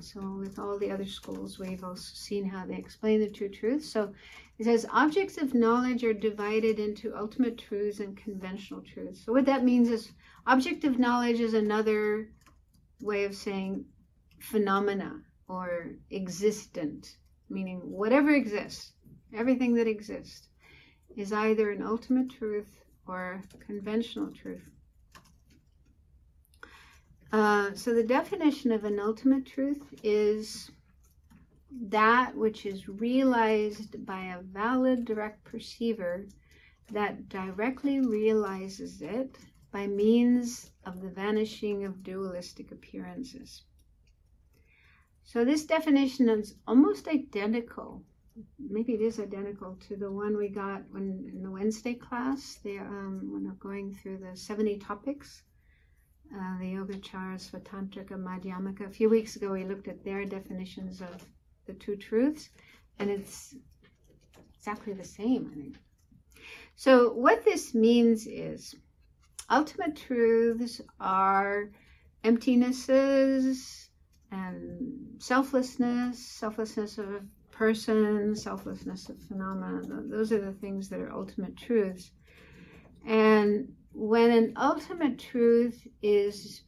So, with all the other schools, we've also seen how they explain the two truths. So, it says objects of knowledge are divided into ultimate truths and conventional truths. So, what that means is object of knowledge is another way of saying phenomena or existent, meaning whatever exists, everything that exists is either an ultimate truth or conventional truth. Uh, so, the definition of an ultimate truth is that which is realized by a valid direct perceiver that directly realizes it by means of the vanishing of dualistic appearances. So, this definition is almost identical maybe it is identical to the one we got when in the Wednesday class. They um, when we're going through the seventy topics, uh, the Yogacara, Svatantrika, Madhyamaka. A few weeks ago, we looked at their definitions of the two truths, and it's exactly the same. I think. So what this means is, ultimate truths are emptinesses and selflessness, selflessness of person, selflessness of phenomena. Those are the things that are ultimate truths. And when an ultimate truth is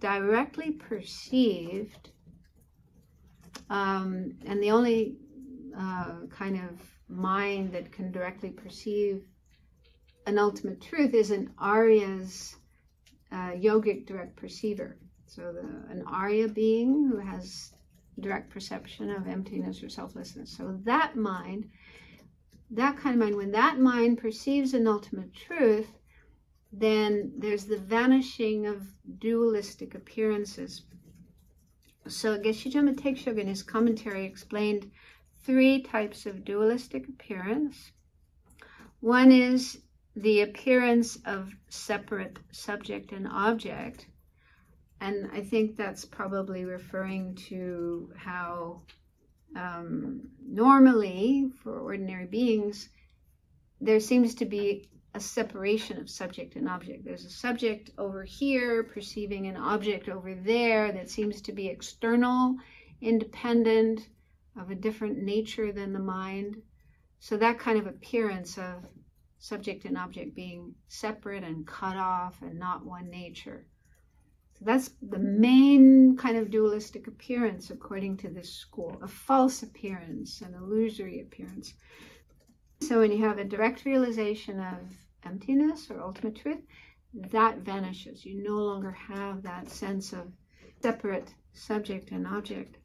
directly perceived, um, and the only uh, kind of mind that can directly perceive an ultimate truth is an Arya's uh, yogic direct perceiver. So the, an Arya being who has direct perception of emptiness or selflessness. So that mind, that kind of mind, when that mind perceives an ultimate truth, then there's the vanishing of dualistic appearances. So Geshe Jampa Tekshoga in his commentary explained three types of dualistic appearance. One is the appearance of separate subject and object, and I think that's probably referring to how um, normally, for ordinary beings, there seems to be a separation of subject and object. There's a subject over here perceiving an object over there that seems to be external, independent, of a different nature than the mind. So, that kind of appearance of subject and object being separate and cut off and not one nature. So that's the main kind of dualistic appearance according to this school a false appearance, an illusory appearance. So when you have a direct realization of emptiness or ultimate truth, that vanishes. You no longer have that sense of separate subject and object.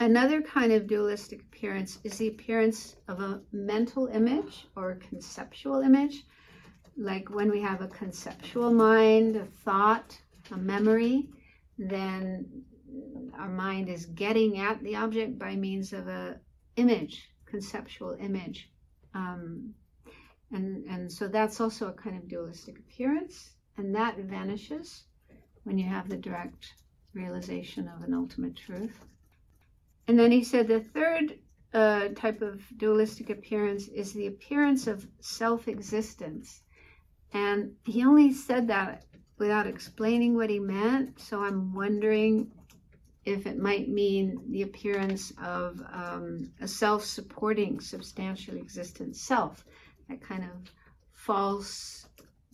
Another kind of dualistic appearance is the appearance of a mental image or conceptual image like when we have a conceptual mind, a thought, a memory, then our mind is getting at the object by means of a image, conceptual image. Um, and, and so that's also a kind of dualistic appearance, and that vanishes when you have the direct realization of an ultimate truth. And then he said the third uh, type of dualistic appearance is the appearance of self existence. And he only said that without explaining what he meant, so I'm wondering if it might mean the appearance of um, a self supporting, substantial existent self, that kind of false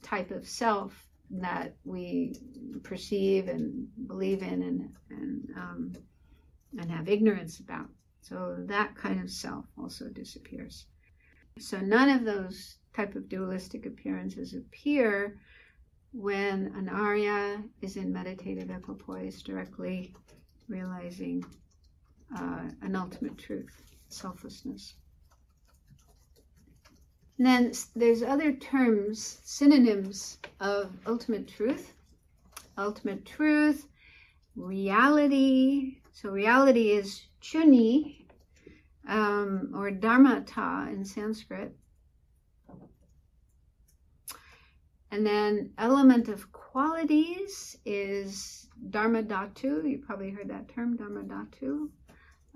type of self that we perceive and believe in and, and, um, and have ignorance about. So that kind of self also disappears. So none of those type of dualistic appearances appear when an Arya is in meditative equipoise, directly realizing uh, an ultimate truth, selflessness. And then there's other terms, synonyms of ultimate truth. Ultimate truth, reality. So reality is chuni um, or dharmata in Sanskrit. And then element of qualities is dharma dhatu. You probably heard that term, dharma dhatu.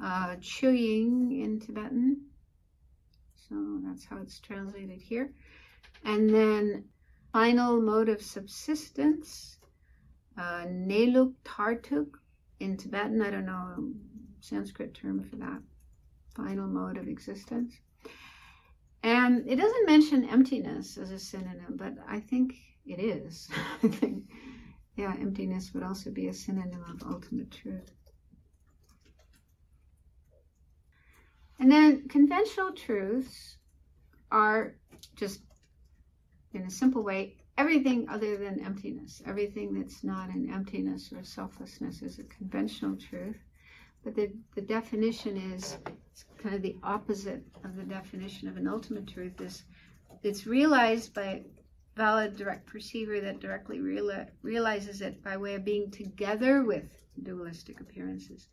Uh, chuying in Tibetan. So that's how it's translated here. And then final mode of subsistence, uh, neluk tartuk in Tibetan. I don't know Sanskrit term for that. Final mode of existence. And it doesn't mention emptiness as a synonym, but I think it is. I think, yeah, emptiness would also be a synonym of ultimate truth. And then conventional truths are just, in a simple way, everything other than emptiness. Everything that's not an emptiness or selflessness is a conventional truth. But the, the definition is kind of the opposite of the definition of an ultimate truth is it's realized by valid direct perceiver that directly reali- realizes it by way of being together with dualistic appearances.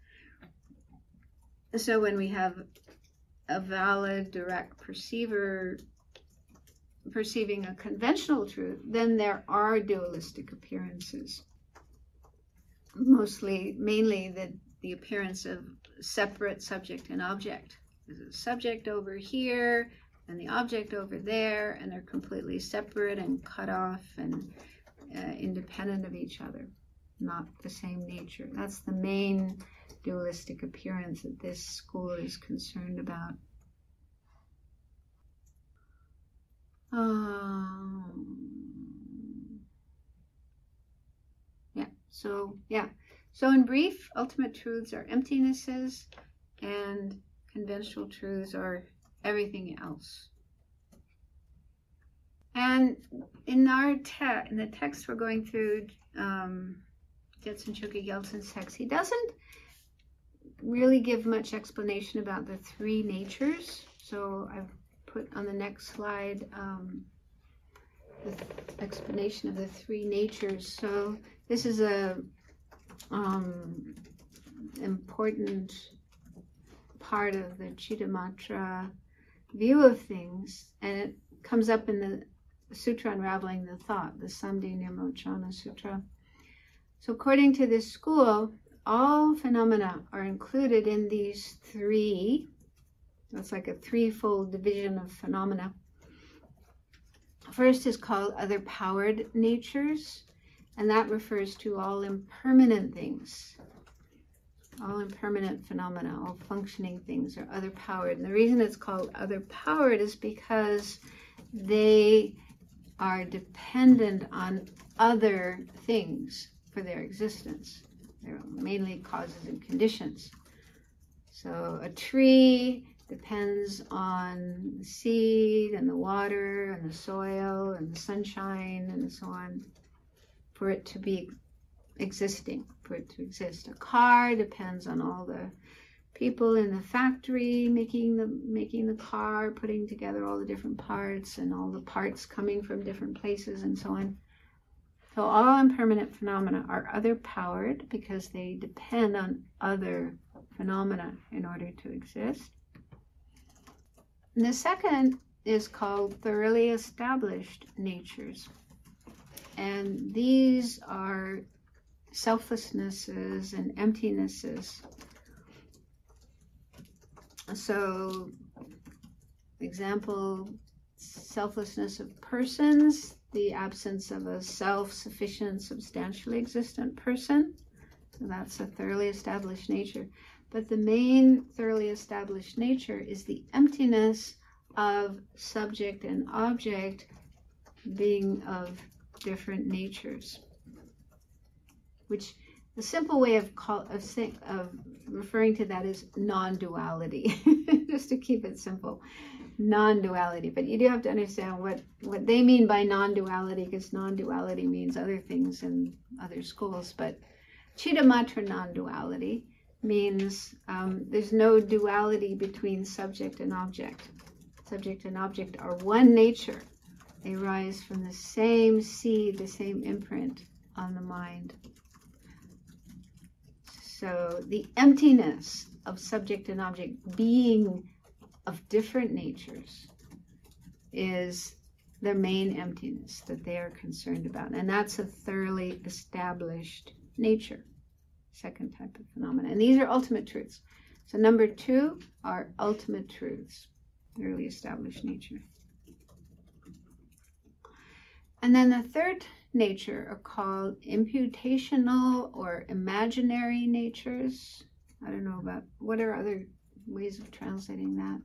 So when we have a valid direct perceiver perceiving a conventional truth, then there are dualistic appearances. Mostly, mainly the, the appearance of separate subject and object. There's a subject over here and the object over there, and they're completely separate and cut off and uh, independent of each other, not the same nature. That's the main dualistic appearance that this school is concerned about. Um, yeah, so, yeah. So, in brief, ultimate truths are emptinesses, and conventional truths are everything else. And in our te- in the text we're going through, um, Jetsun Chokyi Gyaltsen's text, he doesn't really give much explanation about the three natures. So I've put on the next slide um, the explanation of the three natures. So this is a um, important part of the Chittamatra view of things, and it comes up in the Sutra Unraveling the Thought, the Samdhi Nirmochana Sutra. So, according to this school, all phenomena are included in these three. That's like a threefold division of phenomena. First is called other powered natures, and that refers to all impermanent things. All impermanent phenomena, all functioning things are other powered. And the reason it's called other powered is because they are dependent on other things for their existence. They're mainly causes and conditions. So a tree depends on the seed and the water and the soil and the sunshine and so on for it to be existing, for it to exist. A car depends on all the people in the factory making the making the car, putting together all the different parts and all the parts coming from different places and so on. So all impermanent phenomena are other powered because they depend on other phenomena in order to exist. And the second is called thoroughly established natures. And these are selflessnesses and emptinesses. So, example selflessness of persons, the absence of a self sufficient, substantially existent person. So, that's a thoroughly established nature. But the main thoroughly established nature is the emptiness of subject and object being of different natures. Which the simple way of call of, of referring to that is non-duality, just to keep it simple, non-duality. But you do have to understand what what they mean by non-duality, because non-duality means other things in other schools. But Chittamatra non-duality means um, there's no duality between subject and object. Subject and object are one nature. They rise from the same seed, the same imprint on the mind. So the emptiness of subject and object being of different natures is the main emptiness that they are concerned about. And that's a thoroughly established nature, second type of phenomena. And these are ultimate truths. So, number two are ultimate truths, thoroughly established nature. And then the third nature are called imputational or imaginary natures. I don't know about what are other ways of translating that.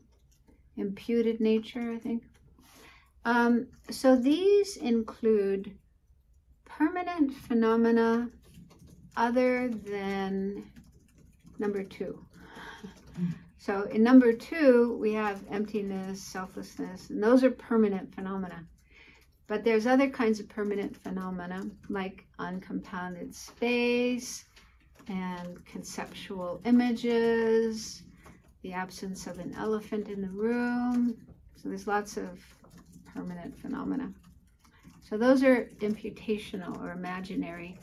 Imputed nature, I think. Um, so these include permanent phenomena other than number two. So in number two, we have emptiness, selflessness, and those are permanent phenomena. But there's other kinds of permanent phenomena like uncompounded space and conceptual images, the absence of an elephant in the room. So there's lots of permanent phenomena. So those are imputational or imaginary.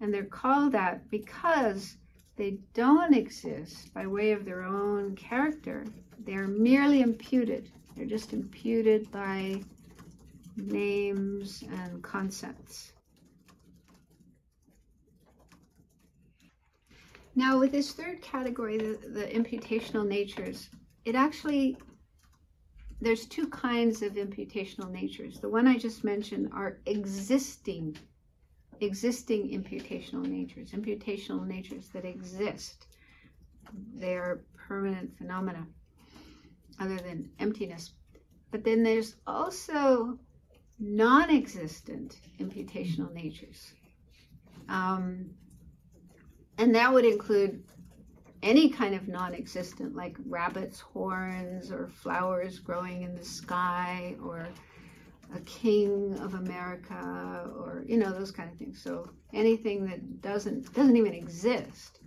And they're called that because they don't exist by way of their own character. They're merely imputed. They're just imputed by names and concepts. Now, with this third category, the, the imputational natures, it actually, there's two kinds of imputational natures. The one I just mentioned are existing, existing imputational natures, imputational natures that exist. They are permanent phenomena other than emptiness. But then there's also non existent imputational natures. Um, and that would include any kind of non existent, like rabbit's horns or flowers growing in the sky or a king of America or you know those kind of things. So anything that doesn't doesn't even exist,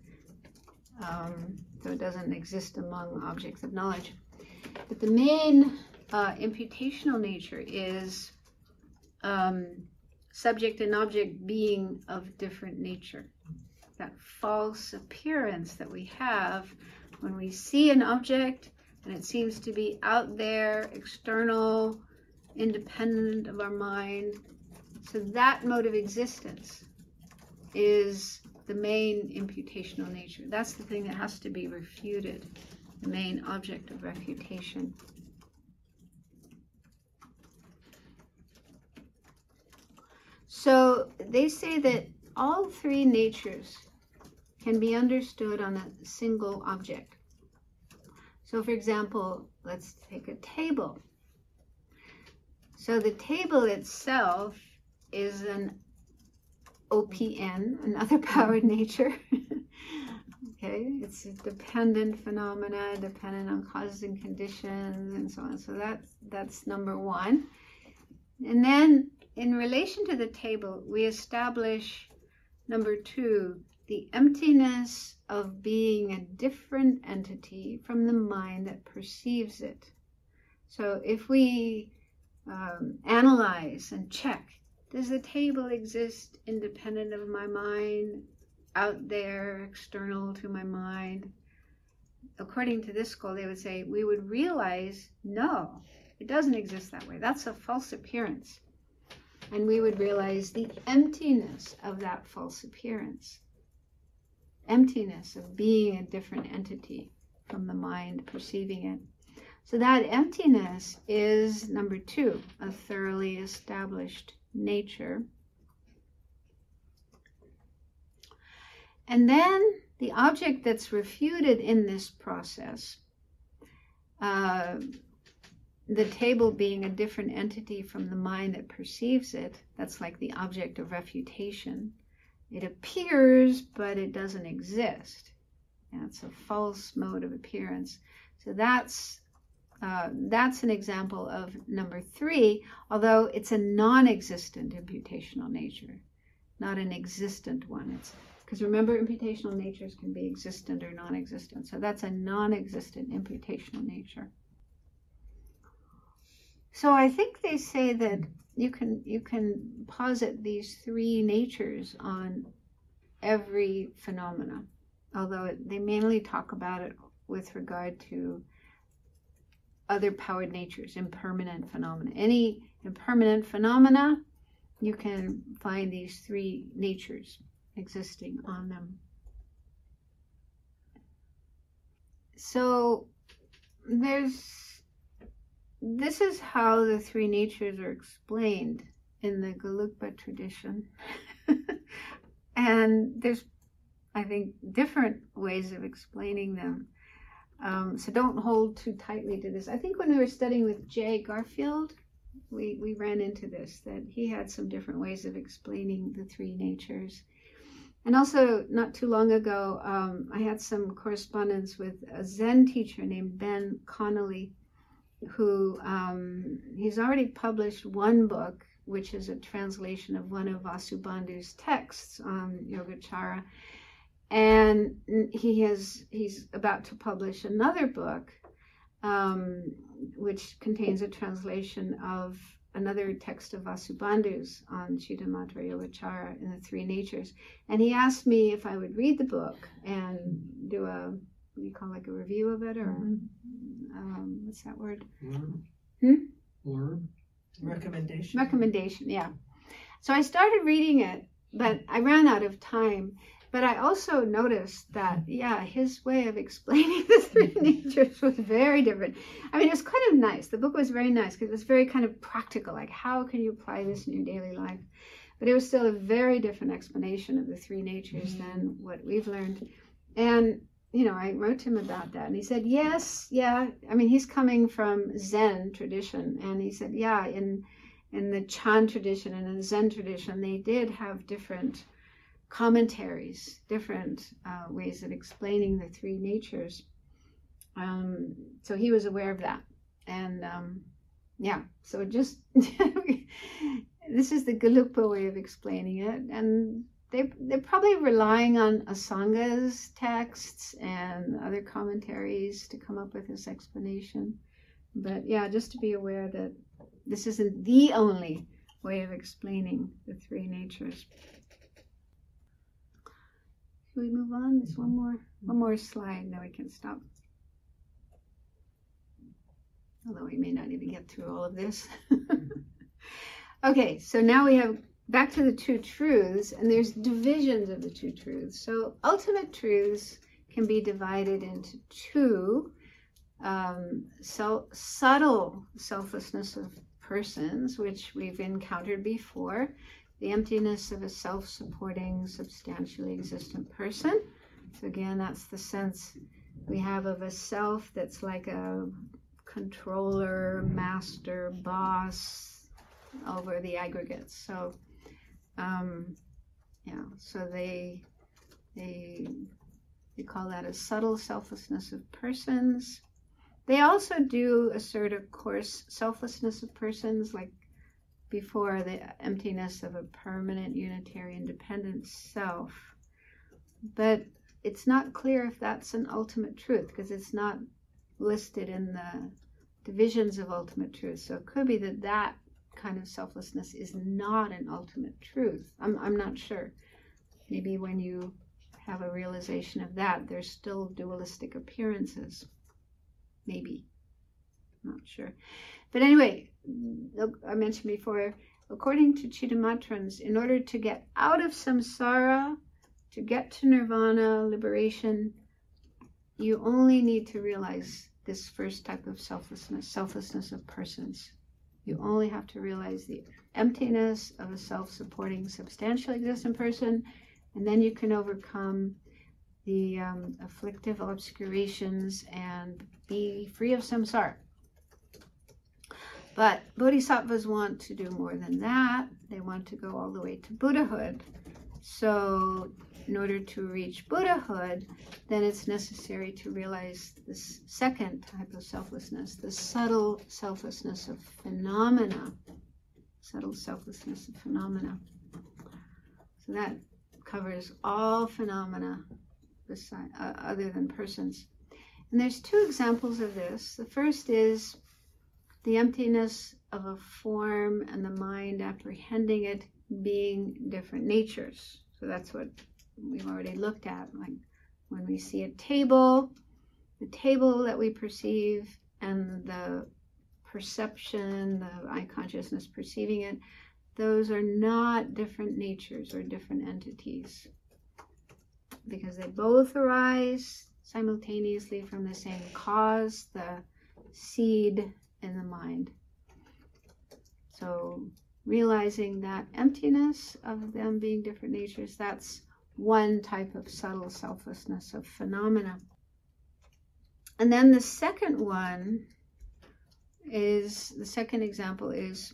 um, so it doesn't exist among objects of knowledge. But the main uh, imputational nature is um, subject and object being of different nature. That false appearance that we have when we see an object and it seems to be out there, external, independent of our mind. So that mode of existence is the main imputational nature. That's the thing that has to be refuted, the main object of refutation. So they say that all three natures can be understood on a single object. So, for example, let's take a table. So, the table itself is an OPN, another powered nature. okay, it's a dependent phenomena, dependent on causes and conditions, and so on. So that's that's number one. And then in relation to the table, we establish number two, the emptiness of being a different entity from the mind that perceives it. So if we um, analyze and check does the table exist independent of my mind, out there, external to my mind? According to this school, they would say we would realize no, it doesn't exist that way. That's a false appearance. And we would realize the emptiness of that false appearance. Emptiness of being a different entity from the mind perceiving it. So that emptiness is number two, a thoroughly established nature. And then the object that's refuted in this process, uh, the table being a different entity from the mind that perceives it, that's like the object of refutation. It appears, but it doesn't exist. That's a false mode of appearance. So that's uh, that's an example of number three, although it's a non-existent imputational nature, not an existent one. It's because remember, imputational natures can be existent or non-existent. So that's a non-existent imputational nature. So I think they say that you can you can posit these three natures on every phenomena, although they mainly talk about it with regard to other powered natures, impermanent phenomena. Any impermanent phenomena, you can find these three natures existing on them. So there's this is how the three natures are explained in the Gelugpa tradition. and there's I think different ways of explaining them. Um, so don't hold too tightly to this. I think when we were studying with Jay Garfield, we, we ran into this, that he had some different ways of explaining the three natures. And also, not too long ago, um, I had some correspondence with a Zen teacher named Ben Connelly, who um, he's already published one book, which is a translation of one of Vasubandhu's texts on Yogacara and he has he's about to publish another book um, which contains a translation of another text of Vasubandhu's on Chittamatra Yogacara in the Three Natures. And he asked me if I would read the book and do a, what do you call like a review of it or um, what's that word? Hmm? Or recommendation. Recommendation, yeah. So I started reading it, but I ran out of time. But I also noticed that, yeah, his way of explaining the three natures was very different. I mean, it was kind of nice. The book was very nice because it was very kind of practical. Like, how can you apply this in your daily life? But it was still a very different explanation of the three natures than what we've learned. And, you know, I wrote to him about that. And he said, yes, yeah. I mean, he's coming from Zen tradition. And he said, yeah, in, in the Chan tradition and in the Zen tradition, they did have different commentaries, different uh, ways of explaining the three natures. Um, so he was aware of that. And um, yeah, so just this is the Gelugpa way of explaining it. And they, they're probably relying on Asanga's texts and other commentaries to come up with this explanation. But yeah, just to be aware that this isn't the only way of explaining the three natures. Should we move on? There's one more, one more slide, then we can stop. Although we may not even get through all of this. okay, so now we have back to the two truths, and there's divisions of the two truths. So ultimate truths can be divided into two um, so subtle selflessness of persons, which we've encountered before, the emptiness of a self supporting, substantially existent person. So, again, that's the sense we have of a self that's like a controller, master, boss over the aggregates. So, um, yeah, so they, they, they call that a subtle selflessness of persons. They also do assert, of course, selflessness of persons, like before the emptiness of a permanent unitary independent self. But it's not clear if that's an ultimate truth because it's not listed in the divisions of ultimate truth. So it could be that that kind of selflessness is not an ultimate truth. I'm, I'm not sure. Maybe when you have a realization of that, there's still dualistic appearances. Maybe. Not sure. But anyway, I mentioned before, according to Chittamatrans, in order to get out of samsara, to get to nirvana, liberation, you only need to realize this first type of selflessness, selflessness of persons. You only have to realize the emptiness of a self supporting, substantial existent person, and then you can overcome the um, afflictive obscurations and be free of samsara. But bodhisattvas want to do more than that. They want to go all the way to Buddhahood. So, in order to reach Buddhahood, then it's necessary to realize this second type of selflessness, the subtle selflessness of phenomena. Subtle selflessness of phenomena. So that covers all phenomena beside, uh, other than persons. And there's two examples of this. The first is the emptiness of a form and the mind apprehending it being different natures. So that's what we've already looked at. Like when we see a table, the table that we perceive and the perception, the eye consciousness perceiving it, those are not different natures or different entities because they both arise simultaneously from the same cause, the seed in the mind. So, realizing that emptiness of them being different natures, that's one type of subtle selflessness of phenomena. And then the second one is the second example is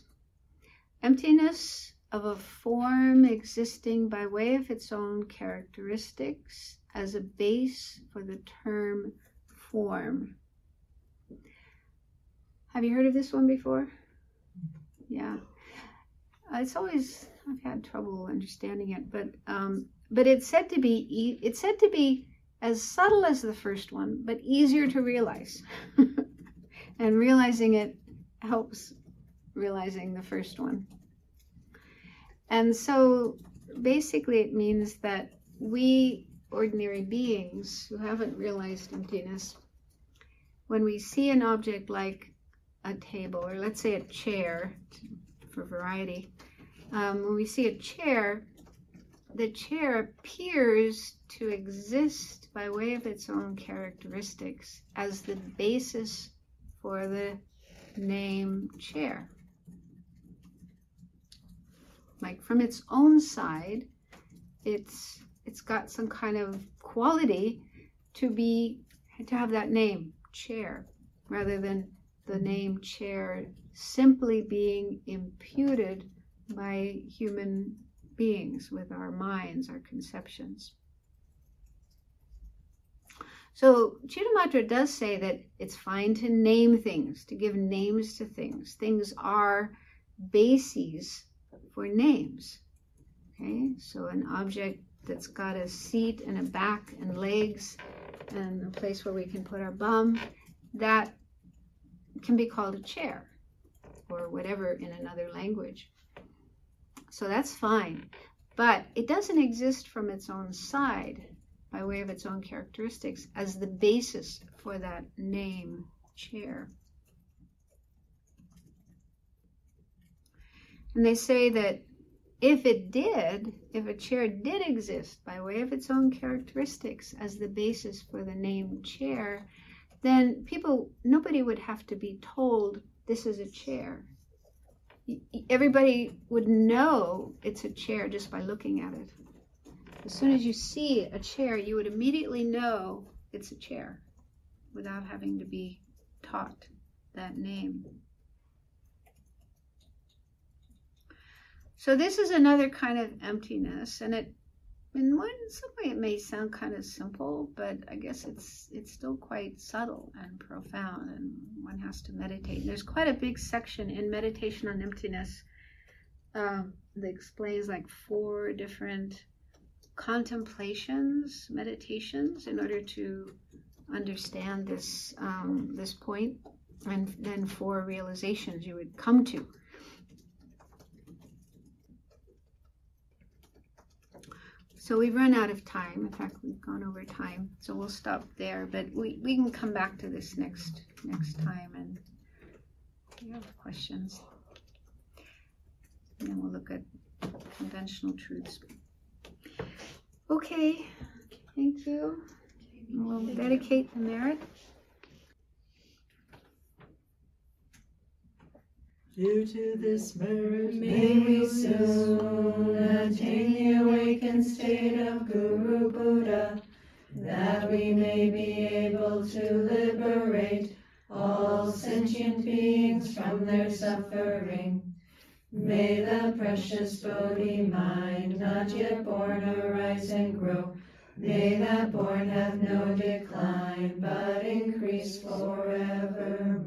emptiness of a form existing by way of its own characteristics as a base for the term form. Have you heard of this one before? Yeah. It's always I've had trouble understanding it, but um, but it's said to be it's said to be as subtle as the first one, but easier to realize. and realizing it helps realizing the first one. And so basically, it means that we ordinary beings who haven't realized emptiness, when we see an object like a table, or let's say a chair for variety, um, when we see a chair, the chair appears to exist by way of its own characteristics as the basis for the name chair. Like from its own side, it's it's got some kind of quality to be to have that name chair rather than the name chair simply being imputed by human beings with our minds, our conceptions. So Chittamatra does say that it's fine to name things, to give names to things. Things are bases for names. Okay, so an object that's got a seat and a back and legs and a place where we can put our bum, that can be called a chair or whatever in another language. So that's fine. Mm. But it doesn't exist from its own side by way of its own characteristics as the basis for that name, chair. And they say that if it did, if a chair did exist by way of its own characteristics as the basis for the name chair, then people, nobody would have to be told this is a chair. Everybody would know it's a chair just by looking at it. As soon as you see a chair, you would immediately know it's a chair without having to be taught that name. So this is another kind of emptiness, and it, in one some way, it may sound kind of simple, but I guess it's it's still quite subtle and profound, and one has to meditate. There's quite a big section in meditation on emptiness um, that explains like four different contemplations, meditations, in order to understand this um, this point, and then four realizations you would come to. So we've run out of time. In fact, we've gone over time, so we'll stop there. But we, we can come back to this next next time and if you have questions. And then we'll look at conventional truths. Okay, thank you. We'll dedicate the merit. Due to this merit, May we soon attain the awakened state of Guru Buddha, that we may be able to liberate all sentient beings from their suffering. May the precious Bodhi mind, not yet born, arise and grow. May that born have no decline, but increase forever.